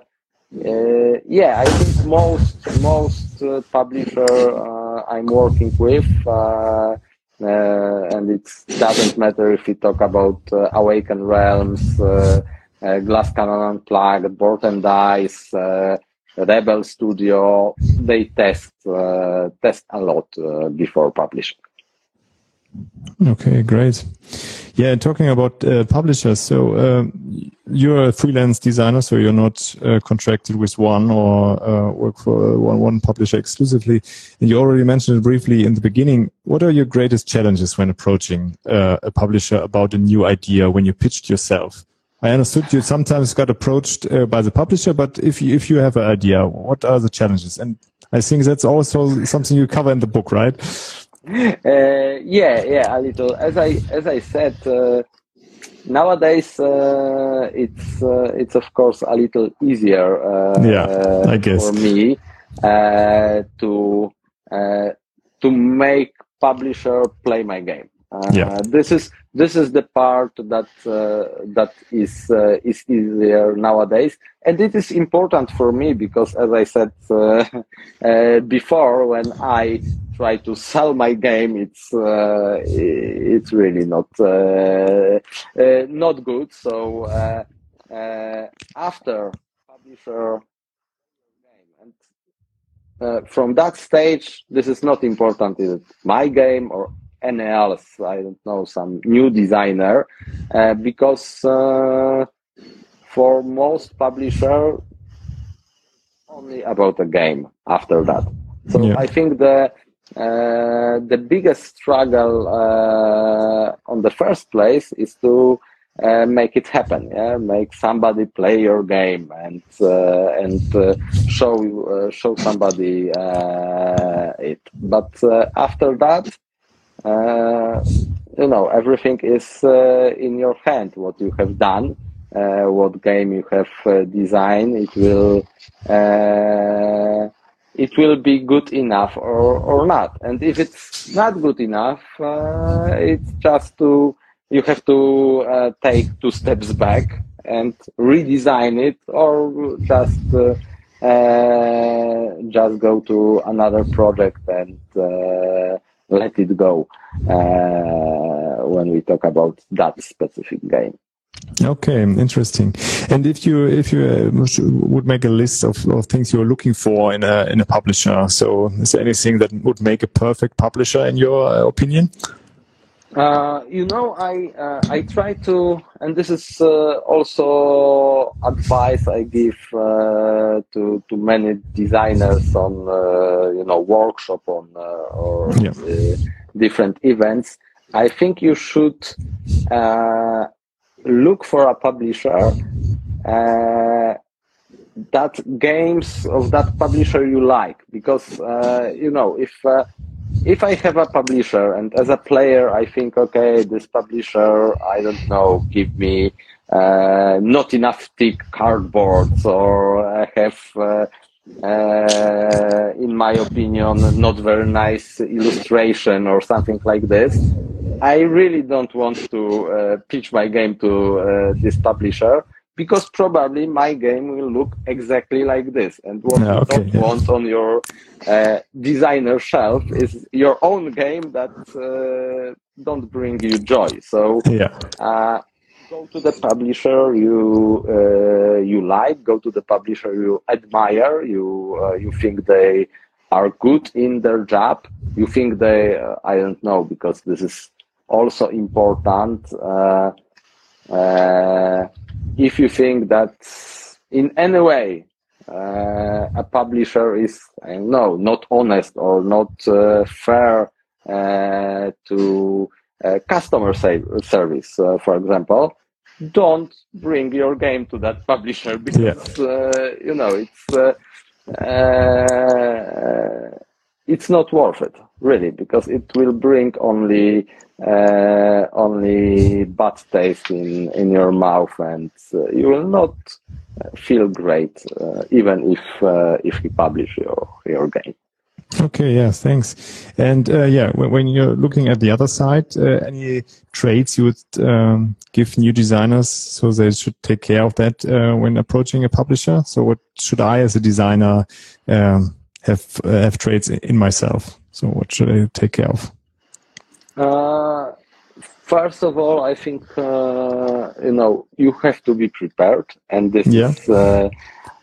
yeah, I think most most uh, publisher uh, I'm working with, uh, uh, Uh, and it doesn't matter if we talk about uh, Awaken Realms, uh, uh, Glass Cannon Unplugged, Board and Dice, Rebel Studio. They test test a lot before publishing. Okay, great. Yeah, talking about uh, publishers. So uh, you're a freelance designer, so you're not uh, contracted with one or uh, work for one, one publisher exclusively. And you already mentioned it briefly in the beginning. What are your greatest challenges when approaching uh, a publisher about a new idea when you pitched yourself? I understood you sometimes got approached uh, by the publisher, but if you, if you have an idea, what are the challenges? And I think that's also something you cover in the book, right? Uh, yeah, yeah, a little. As I as I said, uh, nowadays uh, it's uh, it's of course a little easier. Uh, yeah, I guess for me uh, to to make publisher play my game. yeah. This is this is the part that that is is easier nowadays, and it is important for me because, as I said before, when I try to sell my game, it's uh, it's really not uh, uh, not good. So uh, uh, after publisher game, and uh, from that stage, this is not important. Is it my game or any else? I don't know some new designer because for most publisher only about a game after that. So yeah. I think the the biggest struggle uh, on the first place is to uh, make it happen. Yeah, make somebody play your game and uh, and uh, show show somebody it. But after that, you know, everything is in your hand. What you have done, uh, what game you have uh, designed, it will uh, it will be good enough or, or not. And if it's not good enough, uh, it's just to you have to uh, take two steps back and redesign it, or just uh, uh just go to another project and uh, let it go uh, when we talk about that specific game. Okay, interesting. And if you if you uh, would make a list of, of things you're looking for in a in a publisher, so is there anything that would make a perfect publisher in your uh, opinion? Uh, you know, I uh, I try to, and this is uh, also advice I give uh, to to many designers on you know workshop on or yeah. different events. I think you should look for a publisher uh, that games of that publisher you like. Because uh, you know if uh, if I have a publisher and as a player I think okay this publisher I don't know give me uh, not enough thick cardboards or I have uh, uh, in my opinion not very nice illustration or something like this I really don't want to uh, pitch my game to uh, this publisher because probably my game will look exactly like this. And what yeah, okay, you don't yeah. want on your uh, designer shelf is your own game that uh, don't bring you joy. So yeah. Uh, go to the publisher you uh, you like. Go to the publisher you admire. You you think they are good in their job. You think they I don't know because this is also important uh, uh, if you think that in any way uh, a publisher is I don't know not honest or not uh, fair uh, to uh, customer service, for example, don't bring your game to that publisher because yeah. you know it's it's not worth it really because it will bring only uh, only bad taste in in your mouth and uh, you will not feel great uh, even if uh, if you publish your your game. Okay yes thanks. And uh, yeah when, when, you're looking at the other side uh, any traits you would um, give new designers so they should take care of that when approaching a publisher? So what should i as a designer um, have have traits in myself so what should I take care of? Uh, first of all, I think uh, you know you have to be prepared, and this yeah. is uh,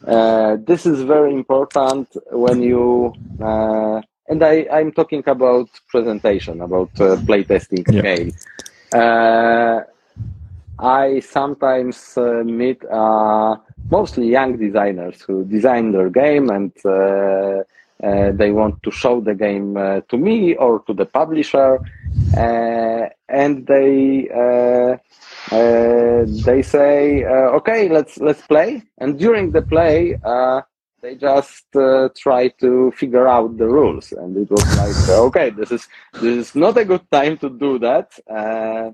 uh this is very important when you. Uh, and I, I'm talking about presentation, about uh, playtesting yeah. game. I sometimes meet mostly young designers who design their game and uh, they want to show the game uh, to me or to the publisher, uh, and they they say, "Okay, let's let's play." And during the play, they just uh, try to figure out the rules. And it was like okay this is this is not a good time to do that. Uh,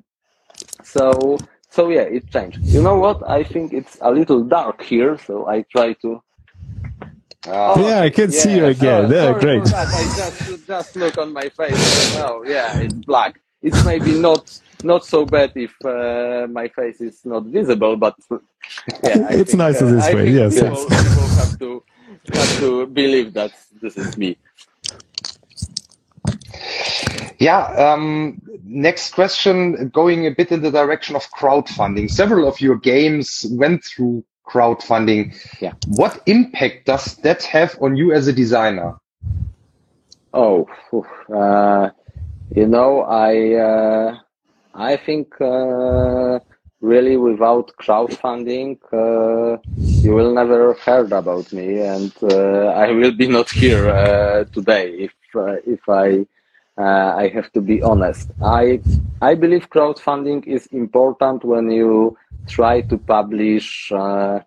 so so yeah it changed. You know what? I think it's a little dark here so i try to Oh, yeah, I can yeah, see you again. Sorry, yeah, great. I just just look on my face. Oh, yeah, it's black. It's maybe not not so bad if uh, my face is not visible, but yeah, I it's think, nicer uh, this I way. Yes, people, yes. people have to have to believe that this is me. Yeah. Um, next question, going a bit in the direction of crowdfunding. Several of your games went through crowdfunding. Yeah. What impact does that have on you as a designer? Oh, uh, you know, I uh, I think uh, really without crowdfunding, uh, you will never heard about me, and uh, I will be not here uh, today if if I. I have to be honest. I I believe crowdfunding is important when you try to publish uh,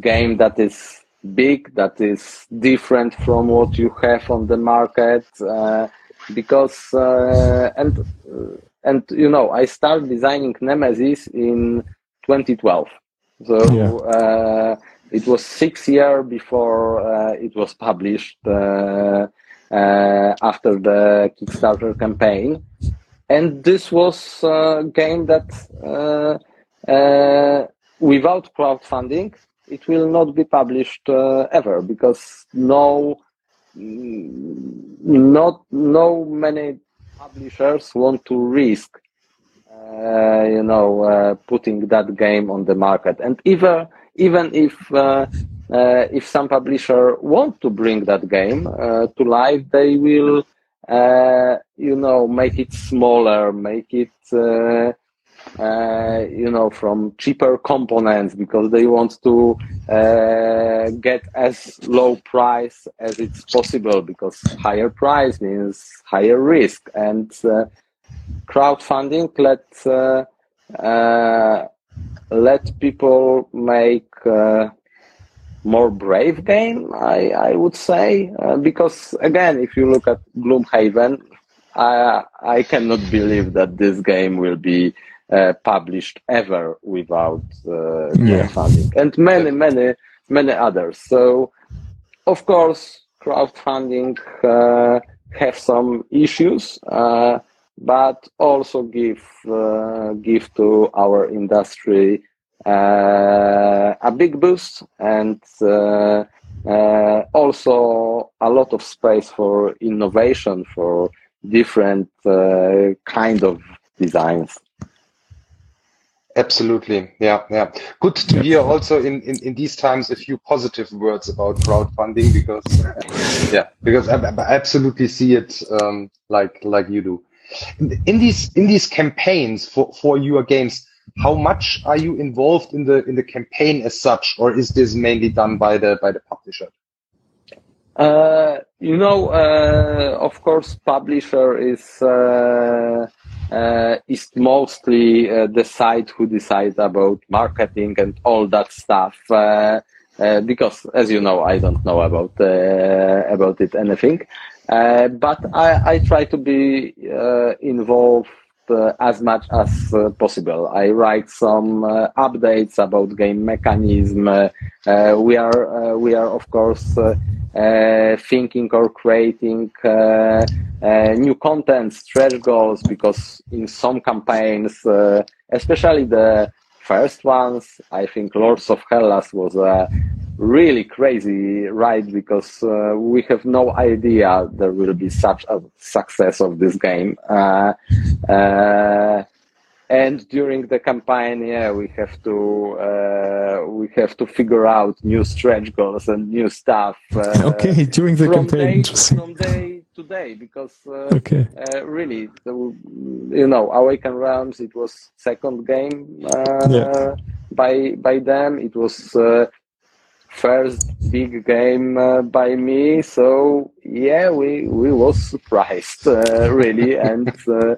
game that is big, that is different from what you have on the market, uh, because uh, and uh, and you know I started designing Nemesis in 2012. So Yeah. uh, it was six years before uh, it was published uh, uh, after the Kickstarter campaign, and this was a game that uh, uh, without crowdfunding it will not be published uh, ever because no mm, not no many publishers want to risk uh, you know uh, putting that game on the market. And even even if uh, if some publisher want to bring that game to life they will know make it smaller make it uh, uh, you know, from cheaper components because they want to uh, get as low price as it's possible because higher price means higher risk. And uh, crowdfunding let uh, uh, let people make more brave game I, I would say uh, because again if you look at Gloomhaven I, I cannot believe that this game will be uh, published ever without uh, Yeah. crowdfunding and many many many others so of course crowdfunding uh, have some issues uh, but also give uh, give to our industry uh, a big boost and uh, uh, also a lot of space for innovation for different uh, kind of designs Absolutely. Yeah. Yeah. Good to hear also in, in, in these times a few positive words about crowdfunding because, yeah, because I, I absolutely see it, um, like, like you do. In, in these, in these campaigns for, for your games, how much are you involved in the, in the campaign as such, or is this mainly done by the, by the publisher? Uh, you know, uh, of course, publisher is uh, uh, is mostly uh, the side who decides about marketing and all that stuff. Uh, because, as you know, I don't know about about it anything. But I, I try to be involved as much as uh, possible. I write some uh, updates about game mechanism. Uh, we are we are of course uh, thinking or creating uh, uh, new content, stretch goals because in some campaigns, uh, especially the first ones, I think Lords of Hellas was a really crazy ride because uh, we have no idea there will be such a success of this game. And during the campaign, yeah, we have to uh, we have to figure out new stretch goals and new stuff. Uh, Okay, during the from campaign. day, Interesting. from day to day because uh, Okay. uh, really, the, you know, Awaken Realms, it was second game uh, Yeah. by by them. It was uh, first big game uh, by me. So yeah, we we was surprised uh, really, and uh,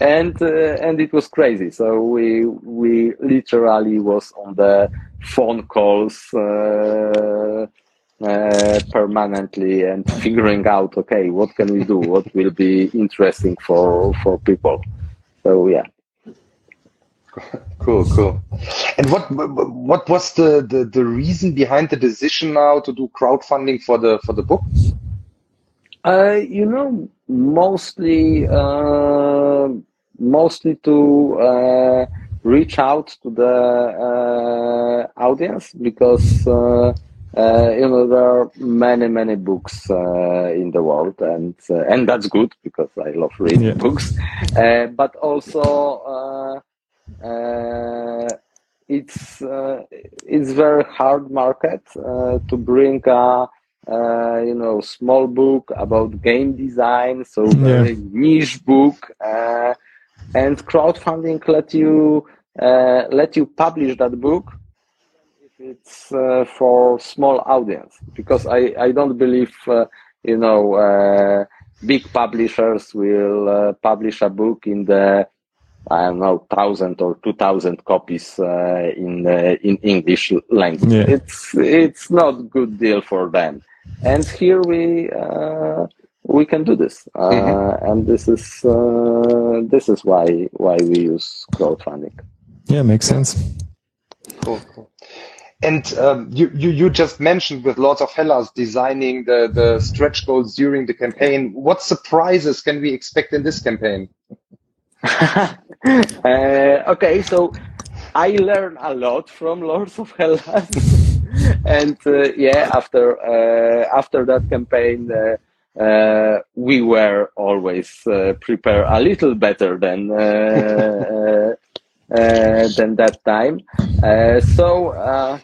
and uh, and it was crazy. So we we literally was on the phone calls. Uh, uh, permanently and figuring out okay what can we do what will be interesting for for people so yeah Cool, cool. And what what was the, the, the reason behind the decision now to do crowdfunding for the for the book? uh, you know mostly uh, mostly to uh, reach out to the uh, audience because uh, uh, you know there are many many books uh, in the world and uh, and that's good because I love reading Yeah. books uh, but also uh, uh, it's uh, it's very hard market uh, to bring a uh, you know small book about game design so very niche book uh, and crowdfunding let you uh, let you publish that book if it's uh, for small audience because I, I don't believe uh, you know uh, big publishers will uh, publish a book in the I don't know thousand or two thousand copies uh, in uh, in English language. Yeah. It's it's not good deal for them, and here we uh, we can do this, uh, Mhm. and this is uh, this is why why we use crowdfunding. Yeah, makes sense. Cool, cool. And um, you, you, you just mentioned with Lords of Hellas designing the, the stretch goals during the campaign. What surprises can we expect in this campaign? uh, okay, so I learned a lot from Lords of Hellas, and uh, yeah, after uh, after that campaign, uh, uh, we were always uh, prepared a little better than than that time. so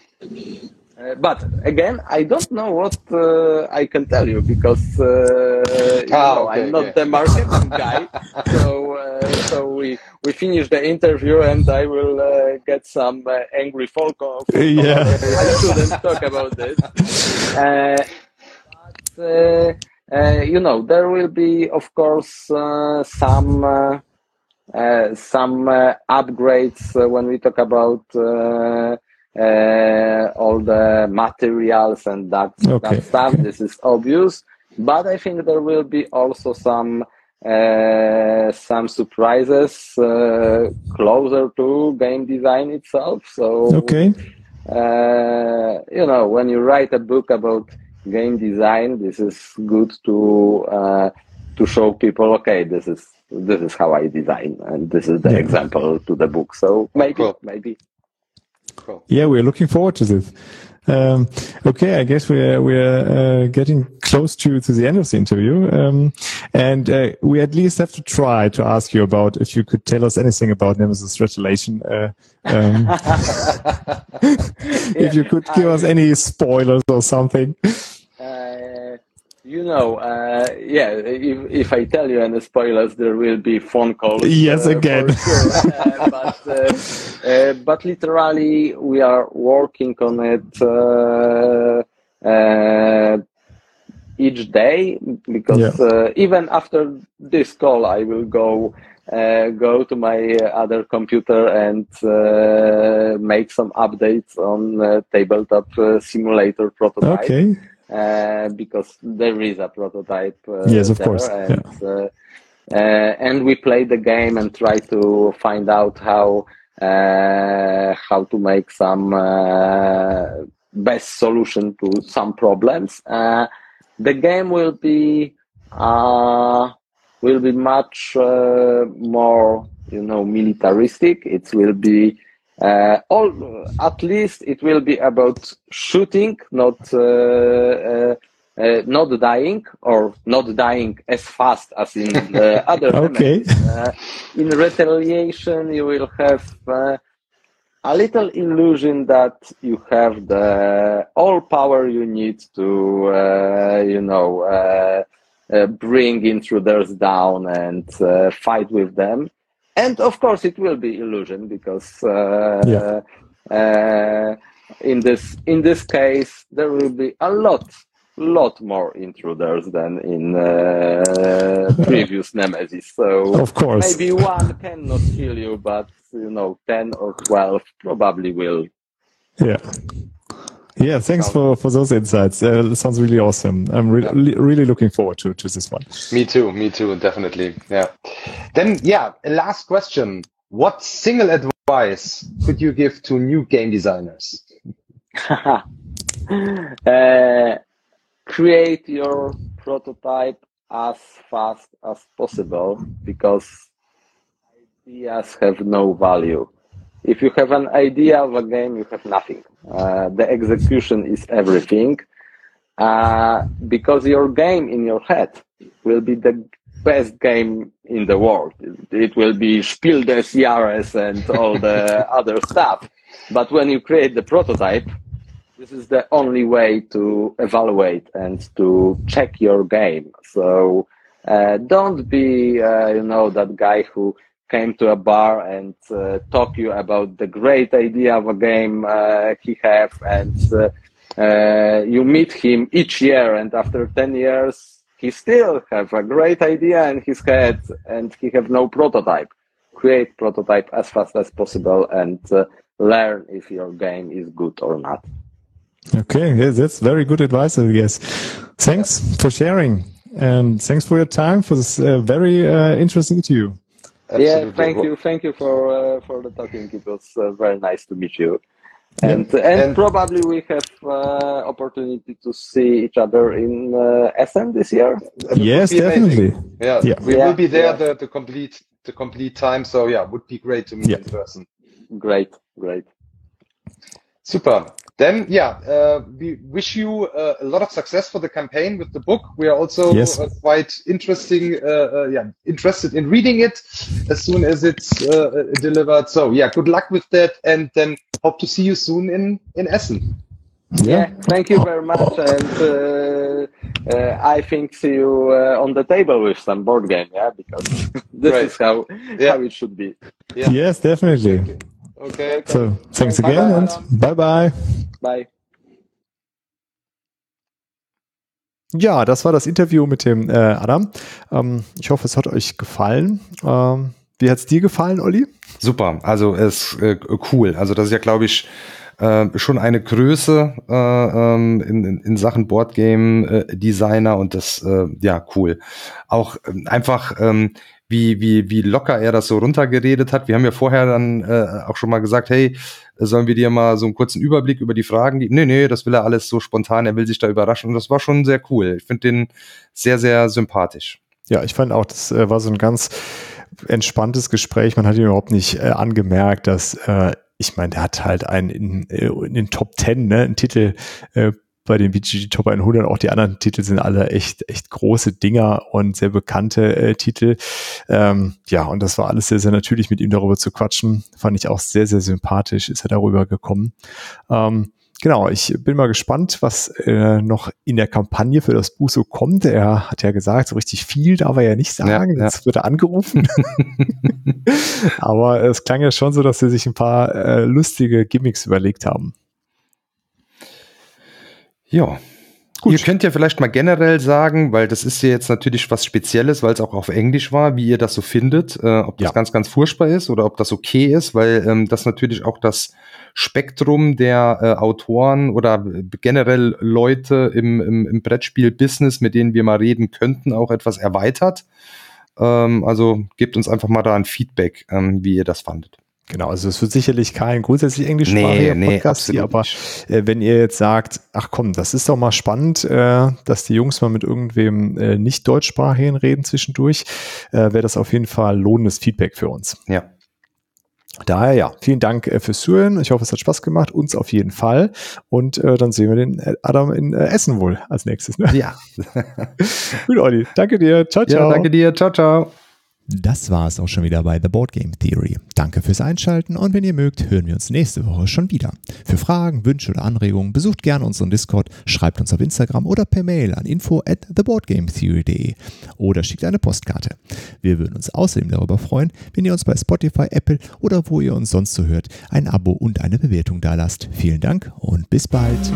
uh, but again, I don't know what uh, I can tell you because uh, you Ah, know, okay, I'm not okay. the marketing guy. so uh, so we we finish the interview and I will uh, get some uh, angry folk. Of, Yeah. I shouldn't talk about this. Uh, but, uh, uh, you know, there will be, of course, uh, some. Uh, uh, some uh, upgrades uh, when we talk about uh, uh, all the materials and that, Okay, that stuff. okay. This is obvious, but I think there will be also some uh, some surprises uh, closer to game design itself. So Okay. uh, you know, when you write a book about game design, this is good to uh, to show people, okay, this is this is how I design, and this is the Yeah. example to the book. So maybe, Cool. maybe. Cool. Yeah, we're looking forward to this. Um, okay, I guess we're we're uh, getting close to to the end of the interview, um, and uh, we at least have to try to ask you about if you could tell us anything about Nemesis Retaliation. Uh, um, if you could give us any spoilers or something. Uh, you know, uh, yeah. If, if I tell you any spoilers, there will be phone calls. Yes, uh, again. sure. Uh, but uh, uh, but literally, we are working on it uh, uh, each day because uh, even after this call, I will go. Uh, go to my uh, other computer and uh, make some updates on uh, tabletop uh, simulator prototype Okay. Uh, because there is a prototype. Uh, Yes, of there, course, And, uh, uh, and we play the game and try to find out how uh, how to make some uh, best solution to some problems. Uh, the game will be uh, will be much uh, more, you know, militaristic. It will be uh, all at least it will be about shooting, not uh, uh, uh, not dying or not dying as fast as in uh, other Okay. Uh, in retaliation, you will have uh, a little illusion that you have the all power you need to, uh, you know, bring intruders down and uh, fight with them. And of course, it will be illusion because uh, Yeah. uh, in this in this case there will be a lot lot more intruders than in uh, previous Nemesis. So Of course. maybe one cannot kill you, but you know, ten or twelve probably will. Yeah. Yeah, thanks for, for those insights. Uh, it sounds really awesome. I'm re- li- really looking forward to, to this one. Me too, me too, definitely. Yeah. Then, yeah, last question. What single advice could you give to new game designers? uh, create your prototype as fast as possible because ideas have no value. If you have an idea of a game, you have nothing. Uh, the execution is everything. Uh, because your game in your head will be the best game in the world. It, will be Spiel des Jahres and all the other stuff. But when you create the prototype, this is the only way to evaluate and to check your game. So uh, don't be, uh, you know, that guy who came to a bar and uh, talk you about the great idea of a game uh, he have, and uh, uh, you meet him each year, and after ten years he still have a great idea in his head, and he have no prototype. Create prototype as fast as possible and uh, learn if your game is good or not. Okay, that's very good advice, I guess. Thanks for sharing. And thanks for your time for this uh, very interesting interview. Yeah, thank you, thank you for uh, for the talking. It was uh, very nice to meet you. And, Yeah. and And- probably we have uh, opportunity to see each other in uh, Essen this year. That Yes, be amazing. definitely. Yeah, Yeah. we Yeah, will be there yeah. the, the complete the complete time. So yeah, would be great to meet Yeah. in person. Great, great. Super. Then yeah, uh, we wish you uh, a lot of success for the campaign with the book. We are also Yes. uh, quite interesting, uh, uh, yeah, interested in reading it as soon as it's delivered. So yeah, good luck with that, and then hope to see you soon in in Essen. Yeah, thank you very much. And uh, uh, I think see you uh, on the table with some board game, yeah, because this Right. is how Yeah. how it should be. Yeah. Yes, definitely. Okay. So, thanks Bye again bye. and bye bye. Bye. Ja, das war das Interview mit dem äh, Adam. Ähm, ich hoffe, es hat euch gefallen. Ähm, wie hat es dir gefallen, Olli? Super, also ist äh, cool. Also das ist ja, glaube ich, äh, schon eine Größe äh, ähm, in, in, in Sachen Boardgame äh, Designer und das äh, ja cool. Auch ähm, einfach ähm, wie wie wie locker er das so runtergeredet hat. Wir haben ja vorher dann äh, auch schon mal gesagt, hey, sollen wir dir mal so einen kurzen Überblick über die Fragen geben? Nee, nee, das will er alles so spontan, er will sich da überraschen und das war schon sehr cool. Ich finde den sehr sehr sympathisch. Ja, ich fand auch, das äh, war so ein ganz entspanntes Gespräch. Man hat ihm überhaupt nicht äh, angemerkt, dass äh, ich meine, der hat halt einen in, äh, in den Top 10, ne, einen Titel äh, bei den BGG Top 100. Auch die anderen Titel sind alle echt, echt große Dinger und sehr bekannte äh, Titel. Ähm, ja, und das war alles sehr, sehr natürlich, mit ihm darüber zu quatschen. Fand ich auch sehr, sehr sympathisch, ist er darüber gekommen. Ähm, Genau, ich bin mal gespannt, was äh, noch in der Kampagne für das Buch so kommt. Er hat ja gesagt, so richtig viel darf er ja nicht sagen. Ja, ja. Jetzt wird er angerufen. Aber es klang ja schon so, dass sie sich ein paar äh, lustige Gimmicks überlegt haben. Ja. Ihr könnt ja vielleicht mal generell sagen, weil das ist ja jetzt natürlich was Spezielles, weil es auch auf Englisch war, wie ihr das so findet, äh, ob das Ja. ganz, ganz furchtbar ist oder ob das okay ist, weil ähm, das natürlich auch das Spektrum der äh, Autoren oder generell Leute im, im, im Brettspiel-Business, mit denen wir mal reden könnten, auch etwas erweitert. Ähm, also gebt uns einfach mal da ein Feedback, ähm, wie ihr das fandet. Genau, also es wird sicherlich kein grundsätzlich englischsprachiger Nee, nee, Podcast hier, absolut aber äh, wenn ihr jetzt sagt, ach komm, das ist doch mal spannend, äh, dass die Jungs mal mit irgendwem äh, nicht deutschsprachigen reden zwischendurch, äh, wäre das auf jeden Fall lohnendes Feedback für uns. Ja. Daher ja, vielen Dank äh, fürs Zuhören. Ich hoffe, es hat Spaß gemacht, uns auf jeden Fall. Und äh, dann sehen wir den Adam in Essen wohl als nächstes. Ne? Ja. Gut, Olli. Danke dir. Ciao, ciao. ja, danke dir. Ciao, ciao. Das war es auch schon wieder bei The Board Game Theory. Danke fürs Einschalten und wenn ihr mögt, hören wir uns nächste Woche schon wieder. Für Fragen, Wünsche oder Anregungen besucht gerne unseren Discord, schreibt uns auf Instagram oder per Mail an info at theboardgametheory.de oder schickt eine Postkarte. Wir würden uns außerdem darüber freuen, wenn ihr uns bei Spotify, Apple oder wo ihr uns sonst so hört, ein Abo und eine Bewertung dalasst. Vielen Dank und bis bald.